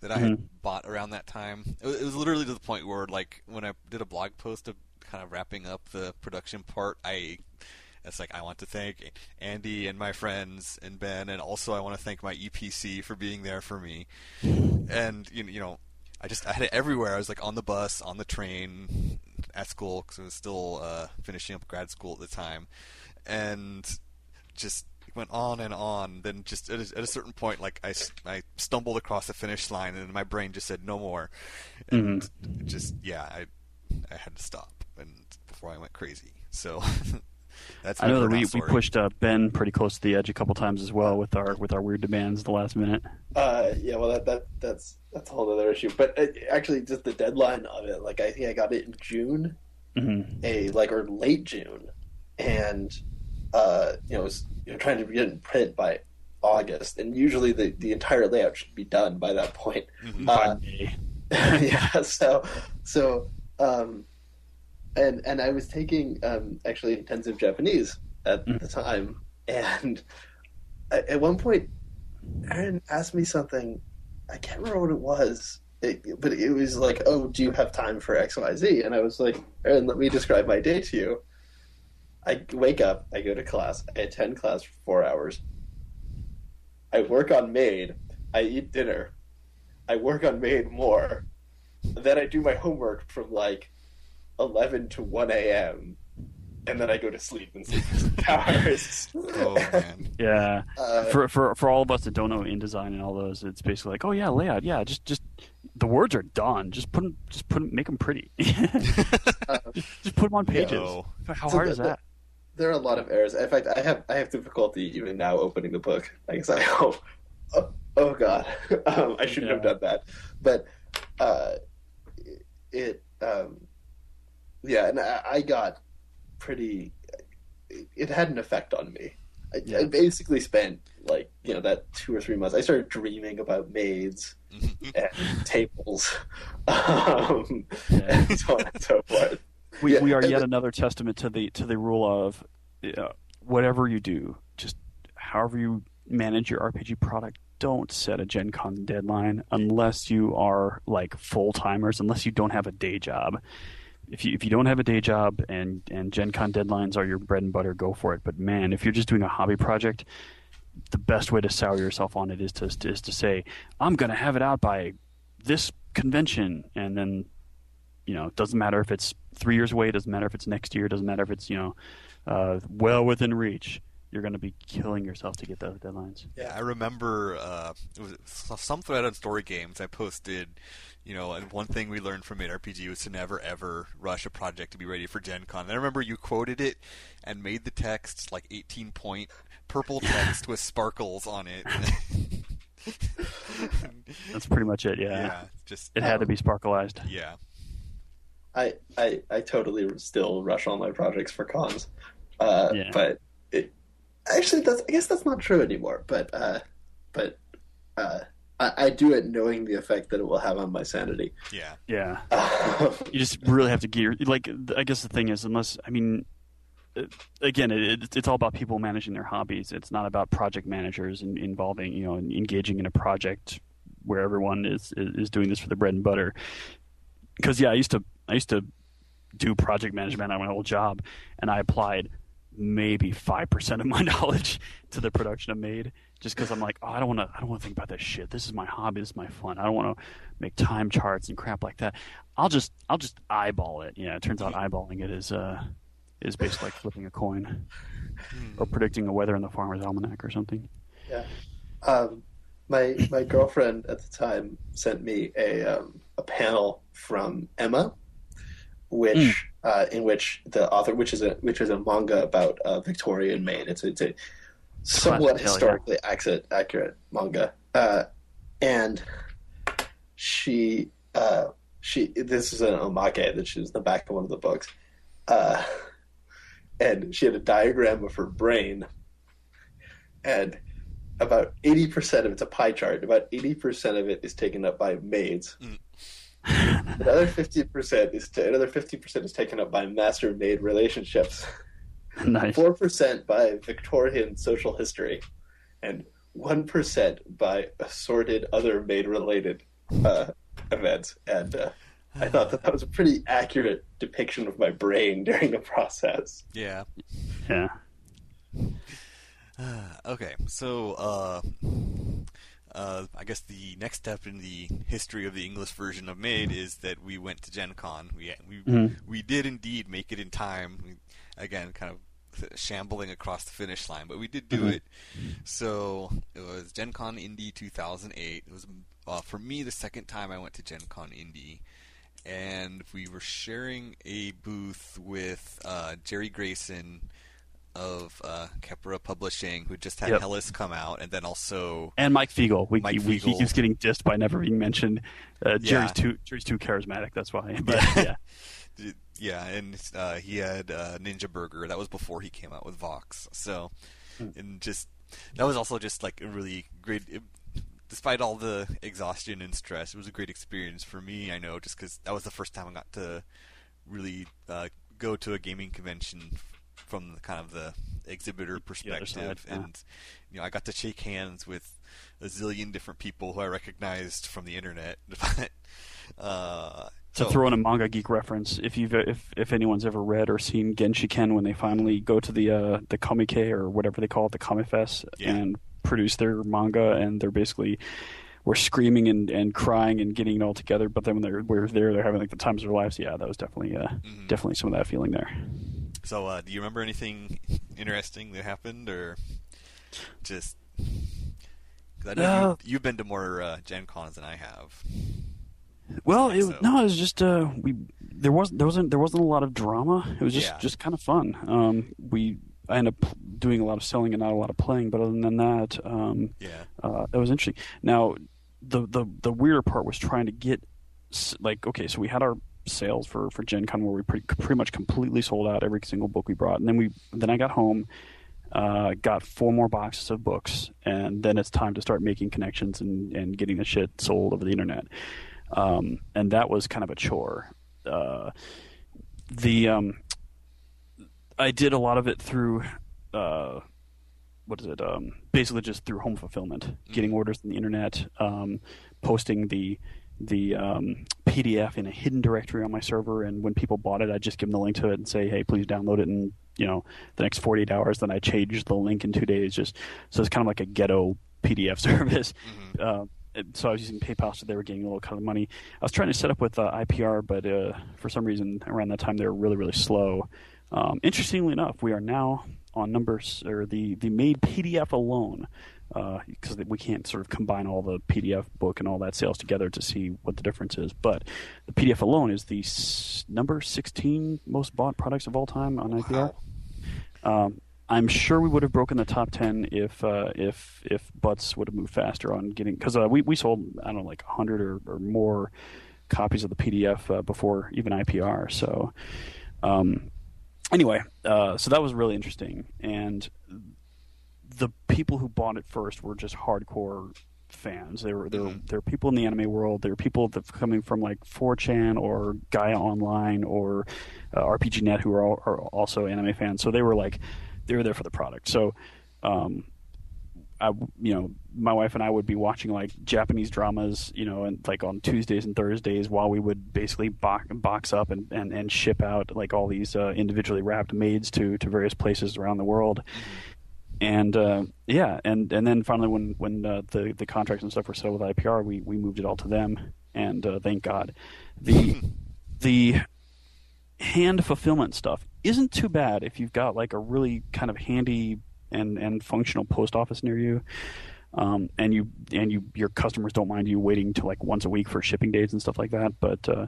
that I had Mhm. bought around that time. It was, it was literally to the point where, like, when I did a blog post of kind of wrapping up the production part, I. It's like I want to thank Andy and my friends and Ben, and also I want to thank my Eee PC for being there for me. And you you know, I just I had it everywhere. I was like on the bus, on the train, at school because I was still uh, finishing up grad school at the time, and just went on and on. Then just at a, at a certain point, like I, I stumbled across the finish line, and my brain just said no more, and it just yeah, I I had to stop, and before I went crazy. So that's I know that we, we pushed uh, Ben pretty close to the edge a couple times as well with our with our weird demands at the last minute. Uh, yeah, well, that, that that's that's a whole other issue. But uh, actually, just the deadline of it, like I think I got it in June, hmm a like or late June, and uh, you know, was you know, trying to get it in print by August, and usually the the entire layout should be done by that point. Mhm. Uh, yeah, so so um, and and I was taking um actually intensive Japanese at Mhm. the time, and at, at one point, Aaron asked me something. I can't remember what it was. It, but it was like, "Oh, do you have time for X, Y, Z?" And I was like, "Aaron, let me describe my day to you." I wake up, I go to class, I attend class for four hours. I work on Maid, I eat dinner, I work on Maid more. Then I do my homework from like 11 to 1 a.m. And then I go to sleep and sleep for hours. Oh man. yeah, Uh, for for for all of us that don't know InDesign and all those, it's basically like, oh yeah, layout, yeah, just just the words are done. Just put them, just put them, make them pretty. uh, just put them on pages. Yo. How So hard the- is that? there are a lot of errors. In fact, I have I have difficulty even now opening the book. I guess I oh oh, oh god, um, I shouldn't have done that. But uh, it um, yeah, and I, I got pretty. It, it had an effect on me. I, Yeah. I basically spent like you know that two or three months. I started dreaming about maids and tables, um, Yeah. and so on and so forth. we, Yeah, we are and yet the- another testament to the to the rule of uh, whatever you do, just however you manage your RPG product, don't set a Gen Con deadline unless you are like full timers, unless you don't have a day job. If you if you don't have a day job and and Gen Con deadlines are your bread and butter, go for it. But man, if you're just doing a hobby project, the best way to sour yourself on it is to is to say, I'm gonna have it out by this convention, and then you know, it doesn't matter if it's three years away, it doesn't matter if it's next year, it doesn't matter if it's, you know, uh, well within reach. You're going to be killing yourself to get those deadlines. Yeah, I remember uh, it was some thread on Story Games. I posted, you know, and one thing we learned from Maid RPG was to never ever rush a project to be ready for Gen Con. And I remember you quoted it and made the text like 18 point purple text with sparkles on it. That's pretty much it, yeah. yeah, just It had to be sparkleized. yeah. I, I I totally still rush all my projects for cons, uh, Yeah. but it actually that's I guess that's not true anymore. But uh, but uh, I, I do it knowing the effect that it will have on my sanity. Yeah, Yeah. You just really have to gear. Like, I guess the thing is, unless, I mean, uh, again, it, it, it's all about people managing their hobbies. It's not about project managers and involving, you know, engaging in a project where everyone is, is, is doing this for the bread and butter. Because, yeah, I used to, I used to do project management on my old job, and I applied maybe five percent of my knowledge to the production of Maid, just because I'm like, oh, I don't want to, I don't want to think about that shit. This is my hobby. This is my fun. I don't want to make time charts and crap like that. I'll just, I'll just eyeball it. Yeah, it turns out eyeballing it is, uh, is basically like flipping a coin or predicting the weather in the farmer's almanac or something. yeah. Um, my my girlfriend at the time sent me a um, a panel from Emma, which uh, in which the author, which is a which is a manga about uh, Victorian maid. It's it's a somewhat Classic tale, yeah. historically accurate accurate manga, uh, and she uh, she this is an omake that she's in the back of one of the books, uh, and she had a diagram of her brain, and about eighty percent of it's a pie chart. About eighty percent of it is taken up by maids. Another fifty percent is another fifty percent is taken up by master maid relationships. nice. Four percent by Victorian social history, and one percent by assorted other maid related uh, events. And uh, I thought that that was a pretty accurate depiction of my brain during the process. yeah. Yeah. okay, so uh, uh, I guess the next step in the history of the English version of Maid is that we went to Gen Con. We we Mhm. we did indeed make it in time. We, again, kind of shambling across the finish line, but we did do Mhm. it. So it was Gen Con Indy 2008. It was uh, for me the second time I went to Gen Con Indy, and we were sharing a booth with uh, Jerry Grayson of uh, Khepera Publishing, who just had Yep. Hellas come out, and then also And Mike Fiegel. We, Mike we, he keeps getting dissed by never being mentioned. Uh, Jerry's Yeah. too Jerry's too charismatic. That's why. But Yeah. Yeah. and uh, he had uh, Ninja Burger. That was before he came out with Vox. So, Hmm. and just that was also just like a really great. It, despite all the exhaustion and stress, it was a great experience for me. I know, just because that was the first time I got to really uh, go to a gaming convention from the, kind of the exhibitor perspective, side, yeah. and you know, I got to shake hands with a zillion different people who I recognized from the internet. But, uh, To so- throw in a manga geek reference, if you've if if anyone's ever read or seen Genshiken when they finally go to the uh, the Comic or whatever they call it, the Comic Fest, Yeah. and produce their manga, and they're basically we're screaming and, and crying and getting it all together. But then when they're we're there, they're having like the times of their lives. Yeah, that was definitely uh, Mhm. definitely some of that feeling there. So, uh, do you remember anything interesting that happened, or just? Cause I know No. you, you've been to more uh, Gen Cons than I have. Well, it, So- no, it was just uh, we there wasn't there wasn't there wasn't a lot of drama. It was just Yeah. just kind of fun. Um, we I ended up doing a lot of selling and not a lot of playing, but other than that, um, Yeah. uh, it was interesting. Now, the the the weirder part was trying to get like okay, so we had our sales for for Gen Con where we pretty pretty much completely sold out every single book we brought, and then we then I got home. Uh, got four more boxes of books, and then it's time to start making connections and, and getting the shit sold over the internet. Um, and that was kind of a chore. Uh, the um, I did a lot of it through uh, what is it? Um, basically, just through home fulfillment, getting orders on the internet, um, posting the the um, PDF in a hidden directory on my server, and when people bought it, I'd just give them the link to it and say, "Hey, please download it." And you know, the next 48 hours, then I change the link in two days. Just so it's kind of like a ghetto PDF service. Mhm. Uh, so I was using PayPal, so they were getting a little kind of money. I was trying to set up with uh, IPR, but uh, for some reason around that time they were really, really slow. Um, interestingly enough, we are now on numbers or the the Maid PDF alone because we can't sort of combine all the PDF book and all that sales together to see what the difference is. But the PDF alone is the s- number 16 most bought products of all time on IPR. Wow. Um, I'm sure we would have broken the top ten if uh, if if Butts would have moved faster on getting because uh, we we sold I don't know like hundred or, or more copies of the PDF uh, before even IPR. So um, anyway, uh, so that was really interesting, and the people who bought it first were just hardcore fans. They were there. Mhm. There were people in the anime world. There were people that coming from like 4chan or Gaia Online or uh, RPGNet who are, all, are also anime fans. So they were like they were there for the product. So. Um, I, you know, my wife and I would be watching like Japanese dramas, you know, and like on Tuesdays and Thursdays while we would basically box, box up and, and, and ship out like all these uh, individually wrapped maids to, to various places around the world. And uh, yeah, and, and then finally when when uh, the the contracts and stuff were settled with IPR, we, we moved it all to them, and uh, thank God. The the hand fulfillment stuff isn't too bad if you've got like a really kind of handy and, and functional post office near you. Um, and you and you your customers don't mind you waiting to like once a week for shipping dates and stuff like that. But uh,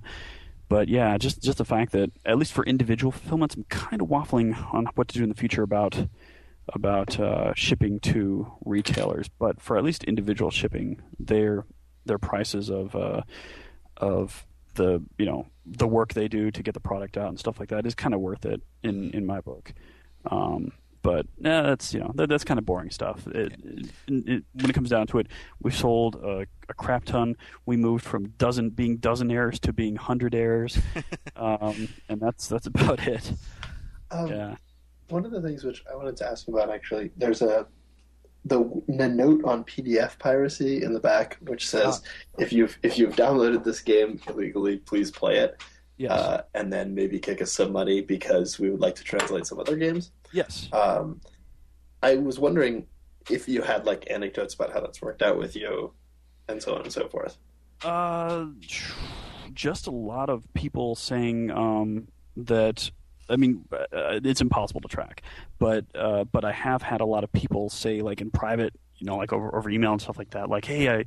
but yeah, just just the fact that at least for individual fulfillments, I'm kind of waffling on what to do in the future about about uh, shipping to retailers. But for at least individual shipping, their their prices of uh, of the you know the work they do to get the product out and stuff like that is kind of worth it in in my book. Um, but nah, that's you know that, that's kind of boring stuff. It, it, it, when it comes down to it, we sold a, a crap ton. We moved from dozen being dozenonaires to being hundredaires, um, and that's that's about it. Um, Yeah. One of the things which I wanted to ask about actually, there's a the, the note on PDF piracy in the back which says if you've if you've downloaded this game illegally, please play it, Yes. uh, and then maybe kick us some money because we would like to translate some other games. yes. Um, I was wondering, if you had like anecdotes about how that's worked out with you, and so on and so forth. Uh, just a lot of people saying um, that. I mean, uh, it's impossible to track, but uh, but I have had a lot of people say, like in private, you know, like over over email and stuff like that. Like, hey, I, you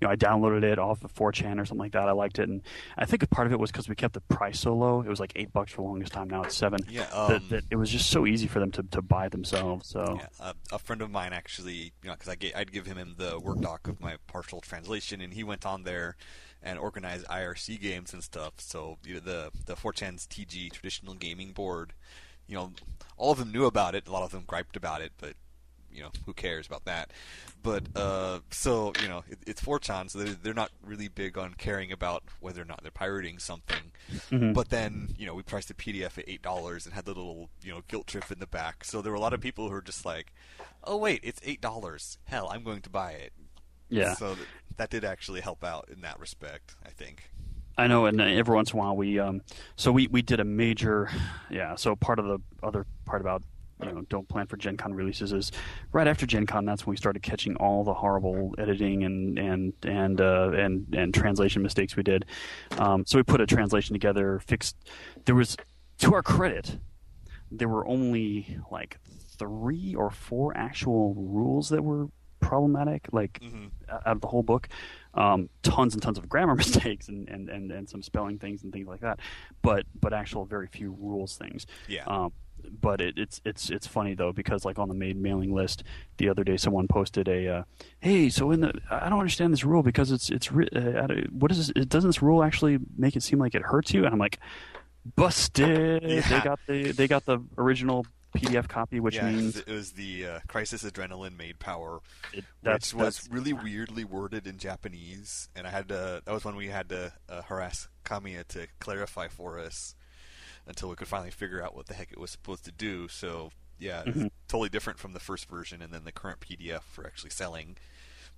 know, I downloaded it off of 4chan or something like that. I liked it, and I think part of it was because we kept the price so low. It was like eight bucks for the longest time. Now it's seven. Yeah, that, um, that it was just so easy for them to, to buy themselves. So Yeah, a, a friend of mine actually, you know, because I ga- I'd give him the Word doc of my partial translation, and he went on there and organize IRC games and stuff. So you know, the the 4chan's TG traditional gaming board, you know, all of them knew about it. A lot of them griped about it, but you know, who cares about that? But uh, so you know, it, it's 4chan, so they're, they're not really big on caring about whether or not they're pirating something. Mhm. But then, you know, we priced the PDF at eight dollars and had the little, you know, guilt trip in the back. So there were a lot of people who were just like, "Oh wait, it's eight dollars. Hell, I'm going to buy it." Yeah, So th- that did actually help out in that respect, I think. I know, and every once in a while we, um, so we, we did a major, yeah. So part of the other part about you know don't plan for Gen Con releases is right after Gen Con. That's when we started catching all the horrible editing and and and uh, and and translation mistakes we did. Um, so we put a translation together, fixed. There was, to our credit, there were only like three or four actual rules that were problematic. Like hmm out of the whole book. Um, tons and tons of grammar mistakes and, and, and, and some spelling things and things like that, but but actual very few rules things. Yeah. Um, but it, it's it's it's funny though because like on the maid mailing list the other day someone posted a uh, hey so in the I don't understand this rule because it's it's uh, what is this, it doesn't this rule actually make it seem like it hurts you and I'm like busted they got the they got the original PDF copy which yeah, means it was the uh, Crisis Adrenaline Maid Power, it, that's, which was that's really weirdly worded in Japanese, and I had to. That was when we had to uh, harass Kamiya to clarify for us until we could finally figure out what the heck it was supposed to do. So yeah, it's Mhm. totally different from the first version, and then the current PDF for actually selling.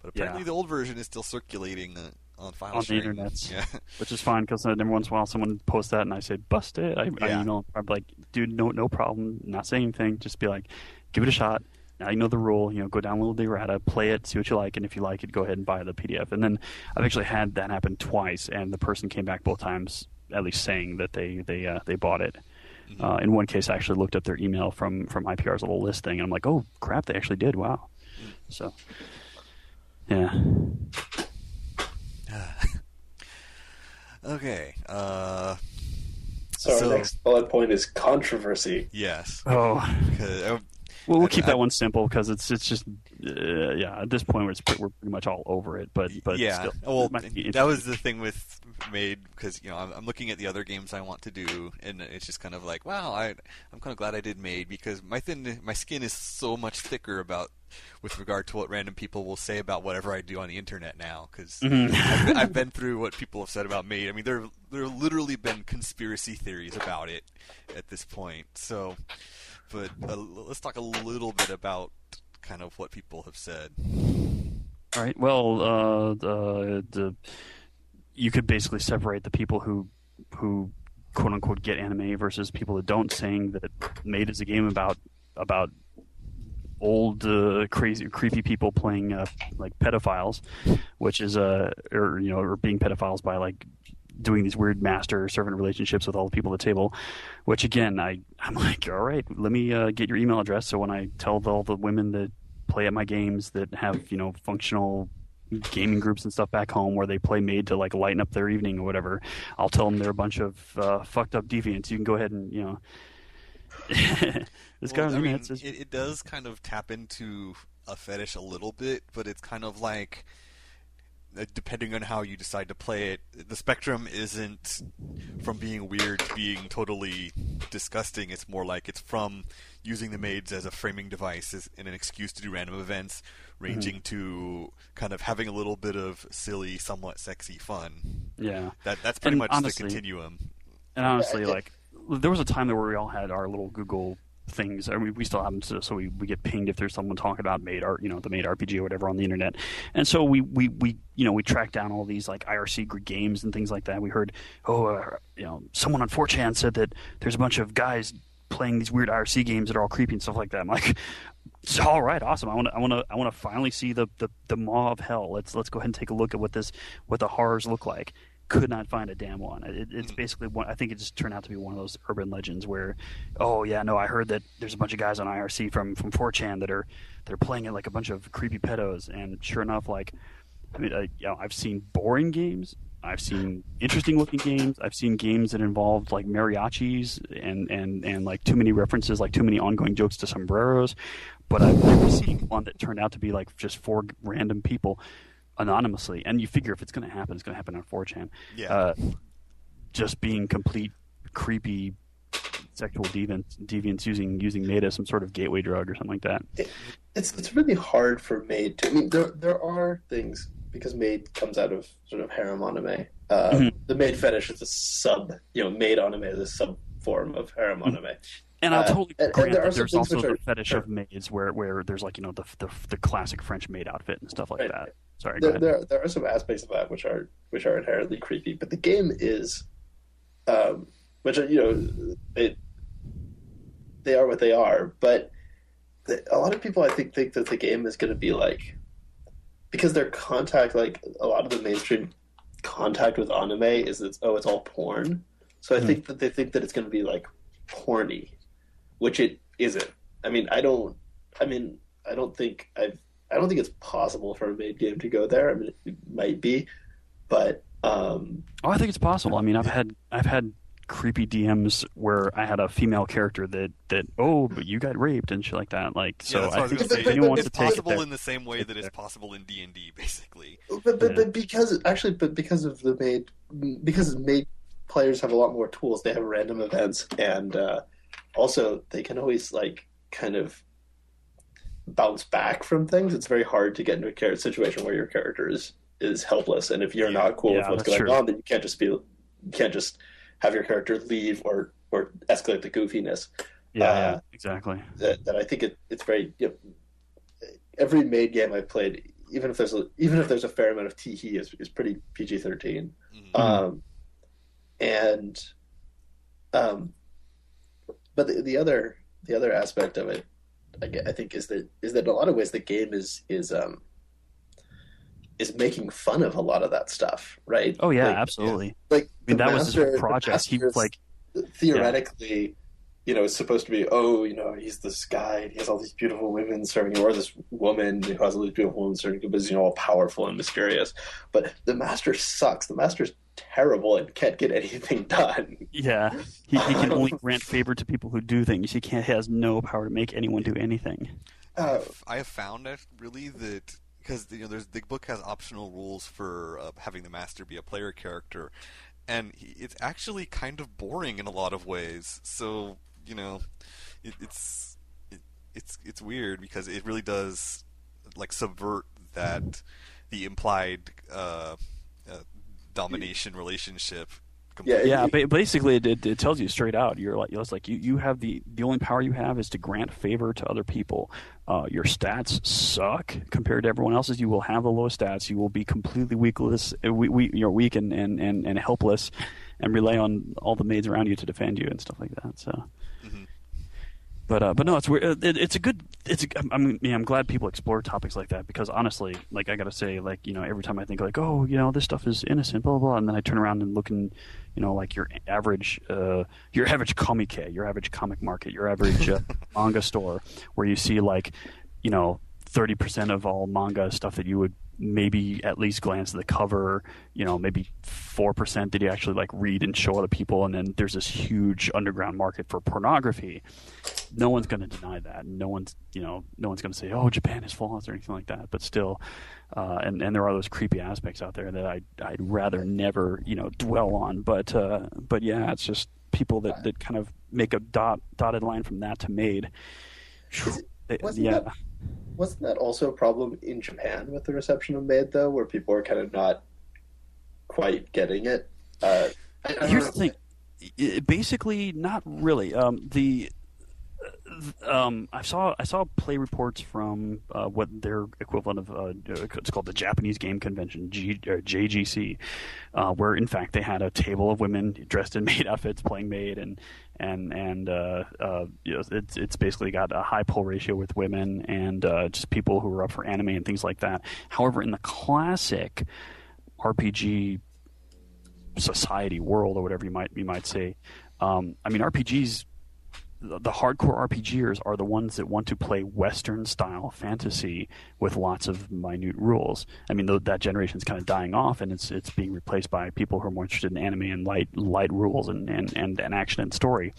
But Yeah. apparently, the old version is still circulating uh, on file On the internet. Yeah, which is fine because every once in a while someone posts that and I say busted. I, I Yeah. email. I'm like, dude, no, no problem. Not saying anything. Just be like, give it a shot. Now you know the rule. You know, go download the errata, play it, see what you like, and if you like it, go ahead and buy the PDF. And then I've actually had that happen twice, and the person came back both times, at least saying that they they uh, they bought it. Mhm. Uh, in one case, I actually looked up their email from from IPR's little list thing, and I'm like, oh crap, they actually did. Wow. So, yeah. okay. Uh, So, So- our next bullet point is controversy. yes. Oh, 'Cause, uh, Well, we'll keep I- that one simple because it's it's just uh, yeah. At this point, we're, it's- we're pretty much all over it. But but yeah, still, well, it might be that was the thing with Maid because you know I'm, I'm looking at the other games I want to do, and it's just kind of like, wow, I I'm kind of glad I did Maid because my thin my skin is so much thicker about with regard to what random people will say about whatever I do on the internet now because Mhm. I've, been- I've been through what people have said about me. I mean, there there have literally been conspiracy theories about it at this point. So, but uh, let's talk a little bit about kind of what people have said. All right. Well, uh, the, the you could basically separate the people who who quote unquote get anime versus people that don't, saying that Maid is a game about about old uh, crazy creepy people playing uh, like pedophiles, which is uh, or you know or being pedophiles by like doing these weird master servant relationships with all the people at the table which again i i'm like all right let me uh, get your email address. So when i tell all the women that play at my games that have you know functional gaming groups and stuff back home where they play Maid to like lighten up their evening or whatever i'll tell them they're a bunch of uh, fucked up deviants. You can go ahead and you know this guy Well, on the I mean, it, it does kind of tap into a fetish a little bit, but it's kind of like uh, depending on how you decide to play it, the spectrum isn't from being weird to being totally disgusting. It's more like it's from using the maids as a framing device as, and an excuse to do random events, ranging to kind of having a little bit of silly, somewhat sexy fun. yeah That that's pretty And much honestly- the continuum. And honestly, like there was a time there where we all had our little Google things. I mean, we still have them, so, we, we get pinged if there's someone talking about made art, you know, the Maid RPG or whatever on the internet. And so we, we, we you know we track down all these like IRC games and things like that. We heard, oh, uh, you know, someone on 4chan said that there's a bunch of guys playing these weird IRC games that are all creepy and stuff like that. I'm like, all right, awesome. I want to, I want to, I want to finally see the, the the maw of hell. Let's let's go ahead and take a look at what this what the horrors look like. Could not find a damn one. It, it's mm-hmm. basically one. I think it just turned out to be one of those urban legends where, oh yeah, no, I heard that there's a bunch of guys on IRC from from 4chan that are they're playing it like a bunch of creepy pedos, and sure enough, like, I mean, I, you know, I've seen boring games. I've seen interesting looking games. I've seen games that involved like mariachis and, and, and like too many references, like too many ongoing jokes to sombreros. But I've never seen one that turned out to be like just four random people anonymously. And you figure if it's going to happen, it's going to happen on 4chan. Yeah. Uh, just being complete creepy sexual deviants, deviants using using Meta, some sort of gateway drug or something like that. It, it's it's really hard for Maid to. I mean, there there are things because Maid comes out of sort of harem anime. Uh, Mhm. The Maid fetish is a sub, you know, Maid anime is a sub form of harem Mhm. anime. And I'll Uh, totally and grant there that there's also which the are- fetish sure. of maids where, where there's like you know the, the the classic French maid outfit and stuff like Right. that. Sorry, go There, ahead. there there are some aspects of that which are which are inherently creepy, but the game is, um, which are, you know, it they are what they are. But the, a lot of people, I think, think that the game is going to be like because their contact, like a lot of the mainstream contact with anime, is it's oh, it's all porn. So I Mhm. think that they think that it's going to be like porny, which it isn't. I mean, I don't. I mean, I don't think I've. I don't think it's possible for a Maid game to go there. I mean, it might be, but um, Oh, I think it's possible. I mean, I've had I've had creepy DMs where I had a female character that that oh, but you got raped and shit like that. Like, so yeah, I I think going to if say. anyone wants It's to take it possible there, in the same way that it's possible in D and D, basically. but but, Yeah. but because actually, but because of the Maid because Maid players have a lot more tools. They have random events, and uh, also they can always like kind of bounce back from things. It's very hard to get into a char- situation where your character is is helpless, and if you're not cool with what's going true. on, then you can't just be you can't just have your character leave or or escalate the goofiness. yeah, uh, yeah, exactly. that, that I think it, it's very you know, every Maid game I've played, even if there's a, even if there's a fair amount of teehee, is is pretty PG thirteen. Mhm. Um, and um, but the, the other the other aspect of it, I, I think, is that is that in a lot of ways the game is is um is making fun of a lot of that stuff, right? Oh yeah, Like- absolutely. Like I mean, the that was his master- project. He like, theoretically, you know, it's supposed to be, oh, you know, he's this guy, and he has all these beautiful women serving him, or this woman who has all these beautiful women serving him, but is, you know, all powerful and mysterious. But the master sucks. The master's terrible and can't get anything done. yeah, he, he can only grant favor to people who do things. He can't he has no power to make anyone do anything. Uh, I've, found it really that because you know there's the book has optional rules for uh, having the master be a player character, and he, it's actually kind of boring in a lot of ways. So you know, it, it's it, it's it's weird because it really does like subvert that the implied uh, domination relationship. completely. Yeah, ba- basically, it, it, it tells you straight out. You're like, it's like you, you have the the only power you have is to grant favor to other people. Uh, your stats suck compared to everyone else's. You will have the lowest stats. You will be completely weakless. uh, We, we, you're weak and, and, and, and helpless, and rely on all the maids around you to defend you and stuff like that. So. But uh, but no, it's weird. uh, It, it's a good. It's. A, I mean, I'm glad people explore topics like that because honestly, like I gotta say, like you know, every time I think like, oh, you know, this stuff is innocent, blah blah, blah and then I turn around and look in, you know, like your average, uh, your average comic, your average comic market, your average uh, manga store, where you see like, you know, thirty percent of all manga stuff that you would maybe at least glance at the cover, you know, maybe four percent that you actually like read and show other people, and then there's this huge underground market for pornography no one's going to deny that. No one's, you know, no one's going to say, "Oh, Japan is flawless" or anything like that. But still, uh, and and there are those creepy aspects out there that I I'd rather never, you know, dwell on. But uh, but yeah, it's just people that, that kind of make a dot dotted line from that to Maid. It- wasn't yeah, that- Wasn't that also a problem in Japan with the reception of Maid, though, where people are kind of not quite getting it? Uh, I- I don't here's the thing. Basically, not really. Um, the um, I saw I saw play reports from uh, what their equivalent of uh, it's called the Japanese Game Convention G, uh, JGC, uh, where in fact they had a table of women dressed in maid outfits playing maid and and and uh, uh, you know it's it's basically got a high pull ratio with women and just people who are up for anime and things like that. However, in the classic RPG society world or whatever you might you might say, um, I mean RPGs the hardcore RPGers are the ones that want to play Western style fantasy with lots of minute rules. I mean, that generation is kind of dying off, and it's it's being replaced by people who are more interested in anime and light light rules and and, and, and action and story.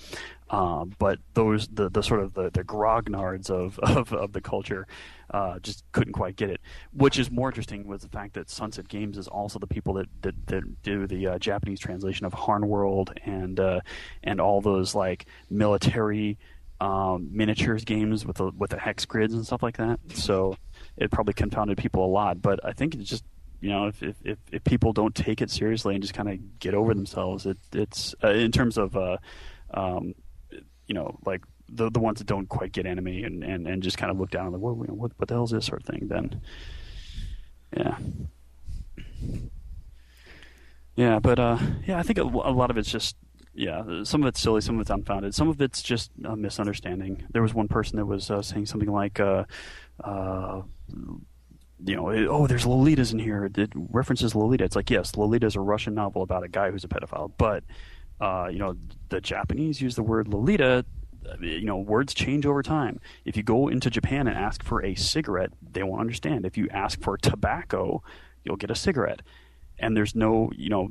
Uh, but those the, the sort of the, the grognards of, of, of the culture uh, just couldn't quite get it. Which is more interesting was the fact that Sunset Games is also the people that that, that do the uh, Japanese translation of Harnworld and uh, and all those like military um, miniatures games with the with the hex grids and stuff like that. So it probably confounded people a lot. But I think it's just you know, if, if, if, people don't take it seriously and just kind of get over themselves, it, it's uh, in terms of uh, um, you know, like the the ones that don't quite get anime and, and, and just kind of look down and like, what, what what the hell is this sort of thing? Then, yeah, yeah, but uh, yeah, I think a, a lot of it's just yeah, some of it's silly, some of it's unfounded, some of it's just a misunderstanding. There was one person that was uh, saying something like, uh, uh, you know, oh, there's Lolitas in here. It references Lolita. It's like, yes, Lolita is a Russian novel about a guy who's a pedophile, but uh, you know, the Japanese use the word Lolita. You know, words change over time. If you go into Japan and ask for a cigarette, they won't understand. If you ask for tobacco, you'll get a cigarette. And there's no, you know,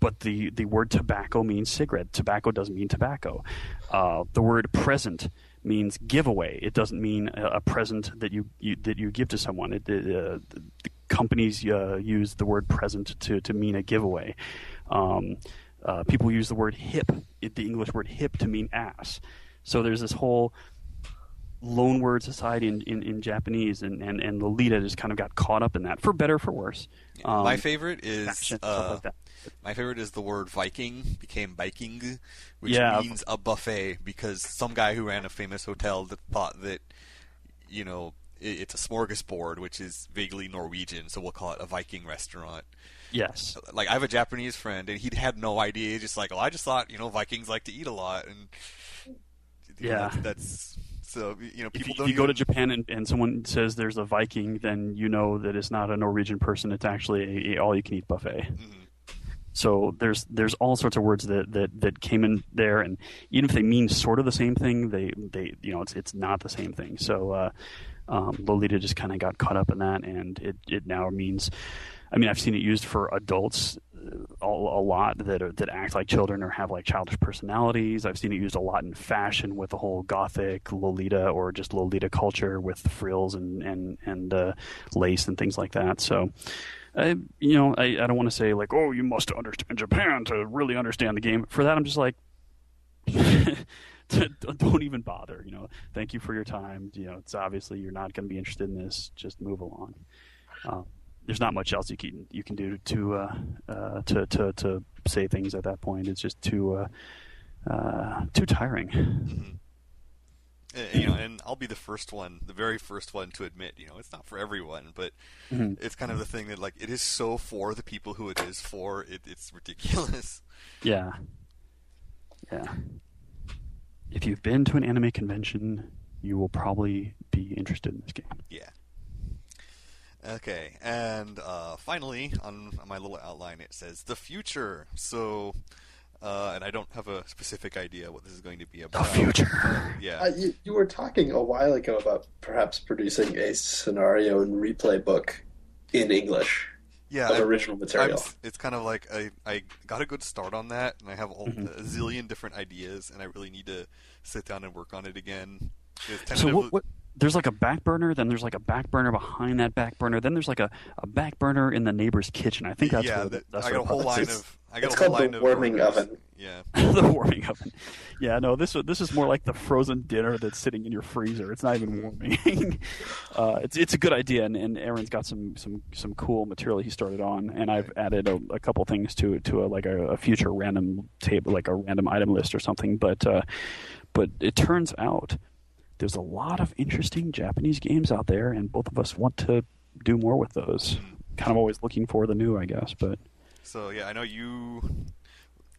but the, the word tobacco means cigarette. Tobacco doesn't mean tobacco. Uh, the word present means giveaway. It doesn't mean a, a present that you, you, that you give to someone. It, uh, the companies uh, use the word present to, to mean a giveaway. Um, uh, people use the word hip, the English word hip, to mean ass. So there's this whole loan word society in, in, in, Japanese, and, and, and Lolita just kind of got caught up in that, for better for worse. Um, my favorite is uh, like my favorite is the word Viking became Viking, which yeah. means a buffet because some guy who ran a famous hotel that thought that you know it's a smorgasbord, which is vaguely Norwegian, so we'll call it a Viking restaurant. Yes. Like I have a Japanese friend, and he had no idea. He's just like, "Oh, I just thought you know Vikings like to eat a lot," and yeah, know, that's, that's, so you know people if you, don't. If you even... go to Japan and, and someone says there's a Viking, then you know that it's not a Norwegian person. It's actually a, a all-you-can-eat buffet. Mm-hmm. So there's there's all sorts of words that, that, that came in there, and even if they mean sort of the same thing, they they you know it's it's not the same thing. So uh, um, Lolita just kind of got caught up in that, and it it now means I mean, I've seen it used for adults uh, a, lot that are, that act like children or have like childish personalities. I've seen it used a lot in fashion with the whole gothic Lolita or just Lolita culture with frills and and and uh, lace and things like that. So. I, you know, I, I don't want to say like, oh, you must understand Japan to really understand the game. For that, I'm just like, don't even bother. You know, thank you for your time. You know, it's obviously you're not going to be interested in this. Just move along. Um, there's not much else you can you can do to uh, uh, to, to to say things at that point. It's just too uh, uh too tiring. Mm-hmm. Uh, you know, and I'll be the first one, the very first one to admit, you know, it's not for everyone, but mm-hmm. it's kind of the thing that like it is so for the people who it is for. It, it's ridiculous. Yeah, yeah. If you've been to an anime convention, you will probably be interested in this game. Yeah. Okay, and uh, finally, on my little outline, it says the future. So, uh, and I don't have a specific idea what this is going to be about. The future. yeah. Uh, you, you were talking a while ago about perhaps producing a scenario and replay book in English. Yeah, of original material. I'm, it's kind of like I, I got a good start on that, and I have mm-hmm. a zillion different ideas, and I really need to sit down and work on it again. So what, what there's like a back burner, then there's like a back burner behind that back burner, then there's like a, a back burner in the neighbor's kitchen. I think that's yeah. The, that's I got a whole line of. I got it's a whole called line the warming oven. Yeah, the warming oven. Yeah, no, this this is more like the frozen dinner that's sitting in your freezer. It's not even warming. uh, it's it's a good idea, and, and Aaron's got some some some cool material he started on, and I've added a, a couple things to to a, like a, a, future random table, like a random item list or something. But uh, but it turns out there's a lot of interesting Japanese games out there, and both of us want to do more with those. Kind of always looking for the new, I guess. But So yeah, I know you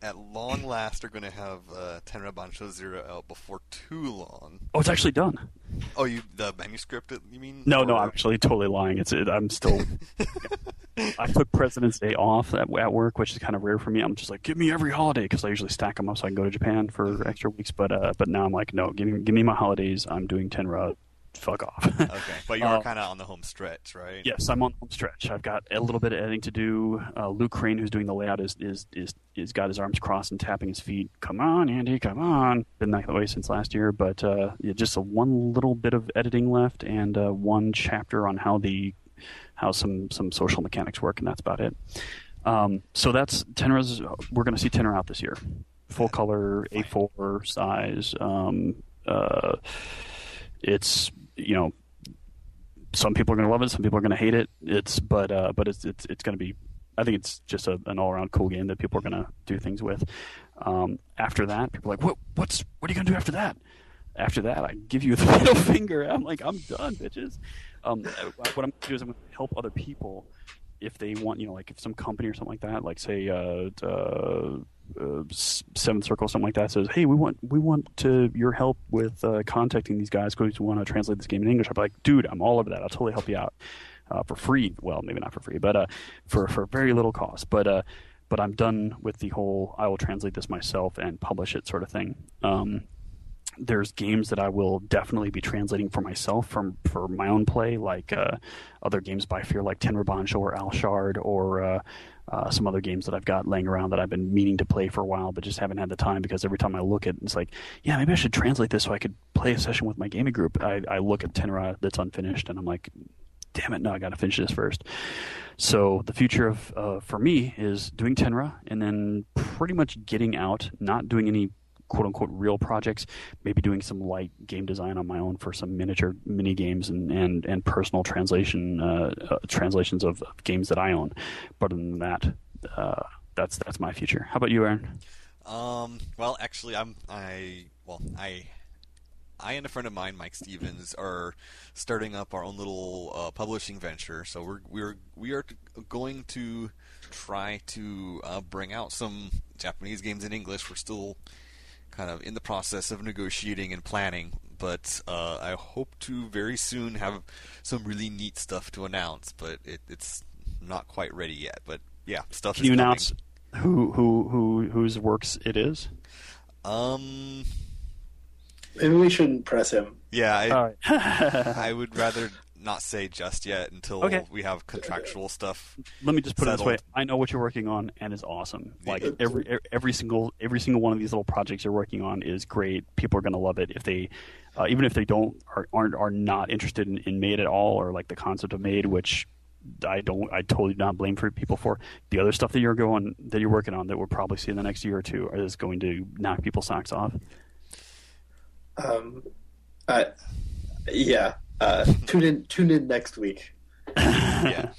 at long last are going to have uh, Tenra Bansho Zero out before too long. oh, it's actually done. Oh, you the manuscript? You mean? No, no, I'm actually totally lying. It's it, I'm still. I took President's Day off at, at work, which is kind of rare for me. I'm just like, give me every holiday because I usually stack them up so I can go to Japan for extra weeks. But uh, but now I'm like, no, give me give me my holidays. I'm doing Tenra. Fuck off. Okay, but you are Uh, kind of on the home stretch, right? Yes, I'm on the home stretch. I've got a little bit of editing to do. Uh, Luke Crane, who's doing the layout, is is is is got his arms crossed and tapping his feet. Come on, Andy, come on. Been that way since last year, but uh, yeah, just a one little bit of editing left, and uh, one chapter on how the how some some social mechanics work, and that's about it. Um, so that's Tenra's. We're going to see Tenra out this year, full color, A4 size. Um, uh, it's you know some people are going to love it, some people are going to hate it. It's but uh, but it's it's it's going to be. I think it's just a, an all around cool game that people are going to do things with. Um, after that, people are like, what what's what are you going to do after that? After that, I give you the middle finger. I'm like, I'm done, bitches. Um, what I'm going to do is I'm going to help other people if they want, you know, like if some company or something like that, like say uh, uh, uh, Seventh Circle, something like that, says, "Hey, we want we want to your help with uh, contacting these guys because we want to translate this game in English." Be like, "Dude, I'm all over that. I'll totally help you out uh, for free. Well, maybe not for free, but uh, for for very little cost. But uh, but I'm done with the whole I will translate this myself and publish it sort of thing. Um, there's games that I will definitely be translating for myself from for my own play, like other games by Fear, like Tenra Bansho or Alshard, or uh, some other games that I've got laying around that I've been meaning to play for a while, but just haven't had the time because every time I look at it, it's like, yeah, maybe I should translate this so I could play a session with my gaming group. I, I look at Tenra that's unfinished, and I'm like, damn it, no, I got to finish this first. So the future of uh, for me is doing Tenra and then pretty much getting out, not doing any quote unquote real projects, maybe doing some light game design on my own for some miniature mini games and, and, and personal translation uh, uh, translations of, of games that I own. But other than that, uh, that's that's my future. How about you, Aaron? Um. Well, actually, I'm. I. Well, I. I and a friend of mine, Mike Stevens, are starting up our own little uh, publishing venture. So we're we're we are going to try to uh, bring out some Japanese games in English. We're still kind of in the process of negotiating and planning, but uh, I hope to very soon have some really neat stuff to announce. But it, it's not quite ready yet. But yeah, stuff Can is you coming. announce who who who whose works it is? Um. Maybe we shouldn't press him. Yeah, I, All right. I would rather not say just yet until Okay. we have contractual stuff. Let me just put it this way: I know what you're working on, and it's awesome. Like every every single every single one of these little projects you're working on is great. People are going to love it if they, uh, even if they don't are, aren't are not interested in, in Maid at all or like the concept of Maid, which I don't I totally do not blame for people for. The other stuff that you're going that you're working on that we'll probably see in the next year or two is going to knock people's socks off. Um, uh, yeah. Uh, tune in. Tune in next week. Yeah,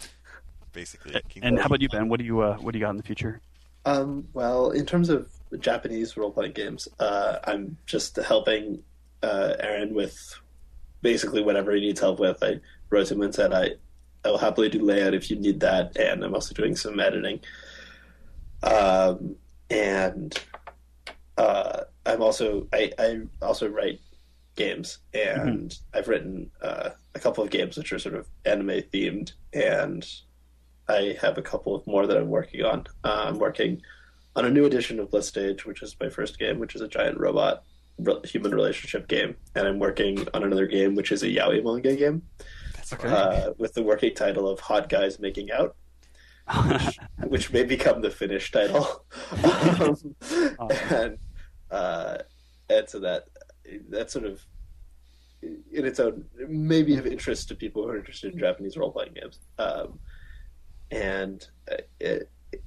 basically. And how about you, Ben? What do you uh, what do you got in the future? Um, well, in terms of Japanese role playing games, uh, I'm just helping uh, Aaron with basically whatever he needs help with. I wrote him and said I I will happily do layout if you need that, and I'm also doing some editing. Um, and uh, I'm also I, I also write games, and I've written uh, a couple of games which are sort of anime themed, and I have a couple of more that I'm working on. Uh, I'm working on a new edition of Bliss Stage, which is my first game, which is a giant robot re- human relationship game, and I'm working on another game, which is a yaoi manga game, Okay. uh, with the working title of Hot Guys Making Out, which may become the Finnish title. um, and uh, and so that that sort of in its own maybe of interest to people who are interested in Japanese role playing games. Um, and uh, it, it,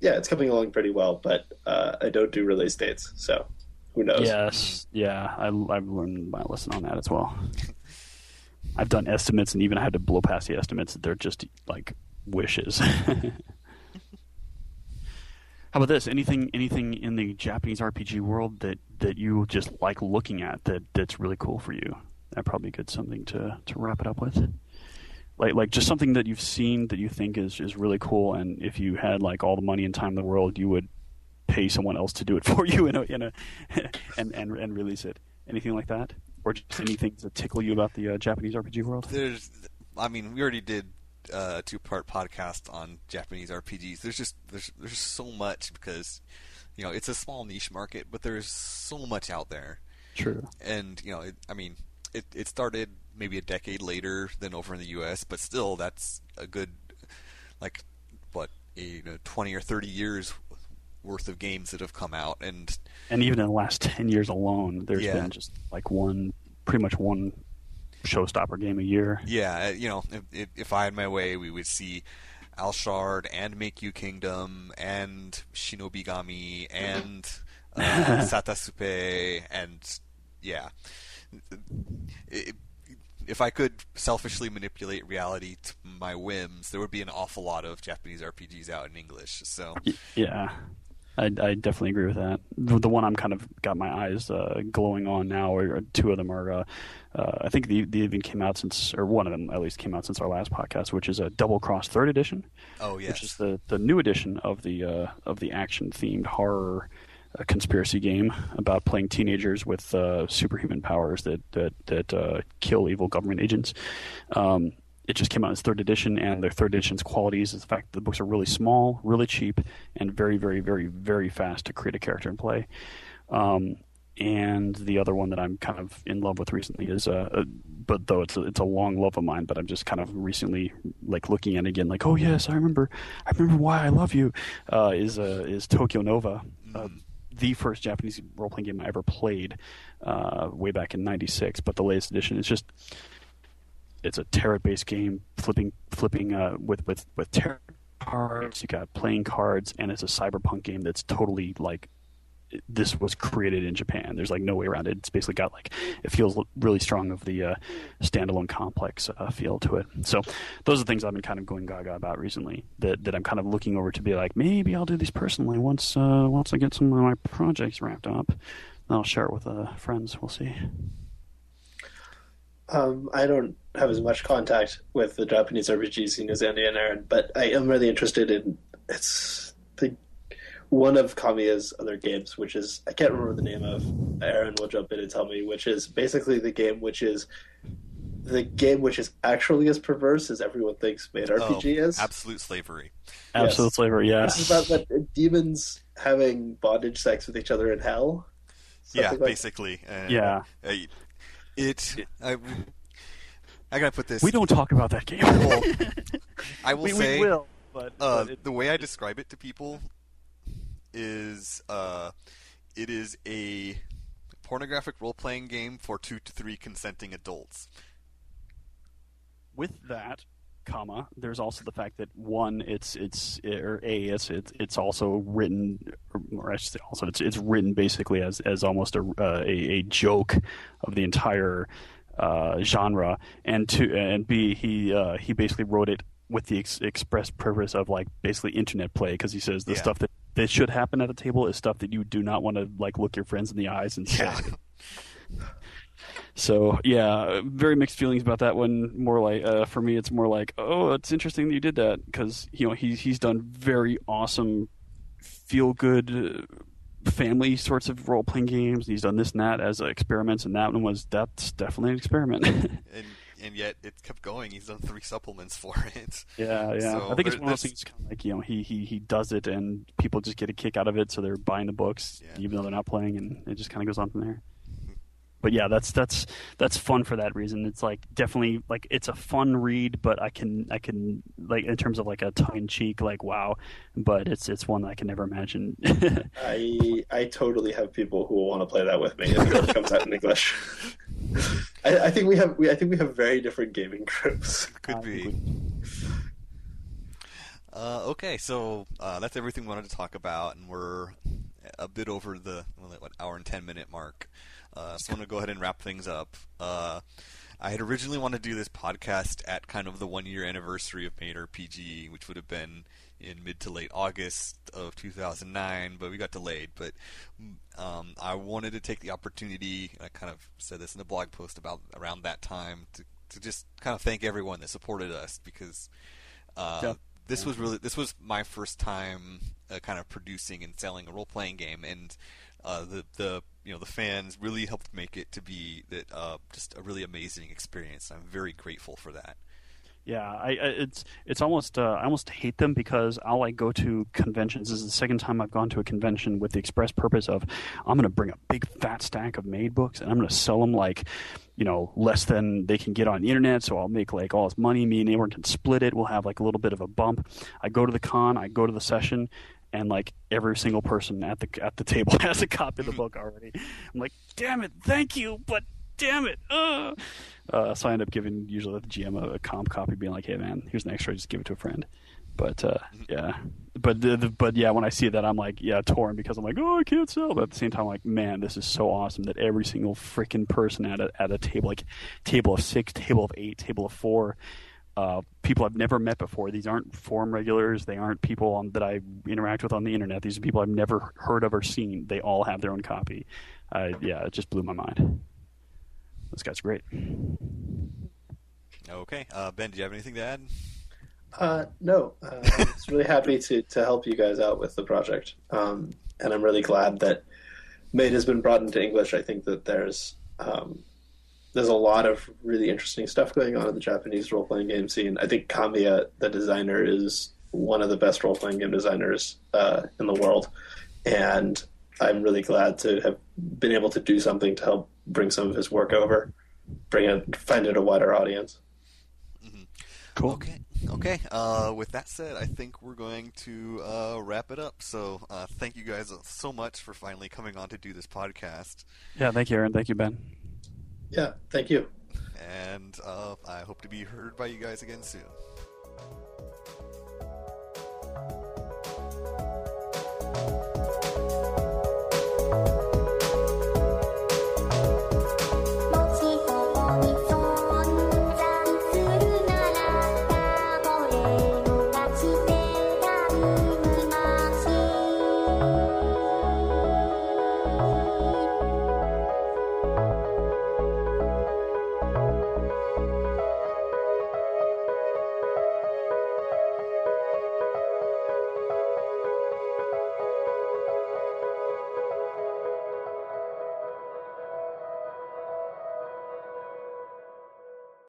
yeah, it's coming along pretty well, but uh, I don't do release dates, so who knows? Yes, yeah, I, I've learned my lesson on that as well. I've done estimates, and even I had to blow past the estimates. That they're just like wishes. How about this? Anything anything in the Japanese RPG world that, that you just like looking at that, that's really cool for you? That probably good something to, to wrap it up with. Like like just something that you've seen that you think is, is really cool, and if you had like all the money and time in the world, you would pay someone else to do it for you in a, in a and, and and release it. Anything like that, or just anything that tickle you about the uh, Japanese RPG world? There's, I mean, we already did uh, a two-part podcast on Japanese RPGs. There's just there's there's so much because you know it's a small niche market, but there's so much out there. True. And you know, it, I mean, it it started maybe a decade later than over in the U.S., but still, that's a good like what a you know, 20 or 30 years worth of games that have come out, and and even in the last ten years alone, there's Yeah. been just like one, pretty much one showstopper game a year. yeah, uh, you know, if- if, if I had my way, we would see Alshard and Make You Kingdom and Shinobigami and uh, Satasupe and yeah. It- if I could selfishly manipulate reality to my whims, there would be an awful lot of Japanese RPGs out in English. So Yeah, I, I definitely agree with that. The, the one I'm kind of got my eyes uh, glowing on now, or two of them are. Uh, uh, I think they, they even came out since, or one of them at least came out since our last podcast, which is a Double Cross Third Edition, oh yes, which is the, the new edition of the uh, of the action themed horror uh, conspiracy game about playing teenagers with uh, superhuman powers that that that uh, kill evil government agents. Um, it just came out in its third edition, and their third edition's qualities is the fact that the books are really small, really cheap, and very, very, very, very fast to create a character and play. Um, and the other one that I'm kind of in love with recently is, uh, uh, but though it's a, it's a long love of mine, but I'm just kind of recently like looking at it again, like, oh yes, I remember, I remember why I love you. Uh, is uh, is Tokyo Nova, uh, the first Japanese role playing game I ever played, uh, way back in '96. But the latest edition is just it's a tarot based game, flipping flipping uh, with with with tarot cards. You got playing cards, and it's a cyberpunk game that's totally like this was created in Japan. There's like no way around it. It's basically got like it feels really strong of the uh, standalone complex uh, feel to it. So those are things I've been kind of going gaga about recently. That that I'm kind of looking over to be like maybe I'll do these personally once uh, once I get some of my projects wrapped up. Then I'll share it with uh, friends. We'll see. Um, I don't have as much contact with the Japanese RPG scene as Andy and Aaron, but I am really interested in it's the one of Kamiya's other games, which is I can't remember the name of. Aaron will jump in and tell me, which is basically the game which is the game which is actually as perverse as everyone thinks Maid RPG oh, is. absolute slavery. Absolute Yes. flavor, yes. This is about that demons having bondage sex with each other in hell. yeah, like- basically. Uh, Yeah. uh, it. I, I gotta put this. We don't talk about that game. Well, I will we, say. we will, but, uh, but it- the way I describe it to people is uh, it is a pornographic role playing game for two to three consenting adults. with that, comma, there's also the fact that one, it's it's or a it's it's, it's also written, or I should say also it's it's written basically as as almost a uh, a, a joke of the entire uh, genre, and to and b he uh, he basically wrote it with the ex- express purpose of like basically internet play because he says the Yeah. stuff that that should happen at a table is stuff that you do not want to like look your friends in the eyes and say. Yeah. So yeah, very mixed feelings about that one. More like uh, for me, it's more like, oh, it's interesting that you did that because you know he's he's done very awesome, feel good, uh, family sorts of role playing games. He's done this and that as experiments, and that one was that's definitely an experiment. and and yet it kept going. He's done three supplements for it. yeah, yeah. So I think it's one of those things kind of like you know he he he does it and people just get a kick out of it, so they're buying the books Yeah. even though they're not playing, and it just kind of goes on from there. But yeah, that's that's that's fun for that reason. It's like definitely like it's a fun read, but I can I can like in terms of like a tongue in cheek like wow, but it's it's one that I can never imagine. I I totally have people who will want to play that with me if it comes out in English. I, I think we have we I think we have very different gaming groups. Could be. Uh, okay, so uh, that's everything we wanted to talk about, and we're a bit over the what hour and ten minute mark. Uh, so I'm going to go ahead and wrap things up. Uh, I had originally wanted to do this podcast at kind of the one year anniversary of Maid RPG, which would have been in mid to late August of 2009, but we got delayed. But um, I wanted to take the opportunity, I kind of said this in a blog post about around that time, to, to just kind of thank everyone that supported us because uh, yeah. this was really this was my first time uh, kind of producing and selling a role playing game, and uh, the the you know the fans really helped make it to be that uh, just a really amazing experience. I'm very grateful for that. Yeah, I, it's it's almost uh, I almost hate them because I'll like go to conventions. This is the second time I've gone to a convention with the express purpose of I'm going to bring a big fat stack of Maid books and I'm going to sell them like you know less than they can get on the internet. So I'll make like all this money. Me and Aaron can split it. We'll have like a little bit of a bump. I go to the con. I go to the session and like every single person at the at the table has a copy of the book already. I'm like, damn it, thank you, but damn it. Uh. Uh, so I end up giving usually the GM a, a, comp copy, being like, hey man, here's an extra, just give it to a friend. But uh, mm-hmm. yeah, but the, the, but yeah, when I see that, I'm like, yeah, torn because I'm like, oh, I can't sell. But at the same time, I'm like, man, this is so awesome that every single freaking person at a at a table, like table of six, table of eight, table of four, uh, people I've never met before. These aren't forum regulars. They aren't people on, that I interact with on the internet. These are people I've never heard of or seen. They all have their own copy. Uh, yeah, it just blew my mind. This guy's great. Okay, uh, Ben, do you have anything to add? Uh, no, uh, I'm just really happy to, to help you guys out with the project, um, and I'm really glad that Maid has been brought into English. I think that there's um, there's a lot of really interesting stuff going on in the Japanese role playing game scene. I think Kamiya, the designer, is one of the best role playing game designers uh, in the world, and I'm really glad to have been able to do something to help bring some of his work over, bring it, find it a wider audience. Mm-hmm. Cool. Okay. Okay. Uh, with that said, I think we're going to uh, wrap it up. So, uh, thank you guys so much for finally coming on to do this podcast. Yeah. Thank you, Aaron. Thank you, Ben. Yeah, thank you. And uh, I hope to be heard by you guys again soon.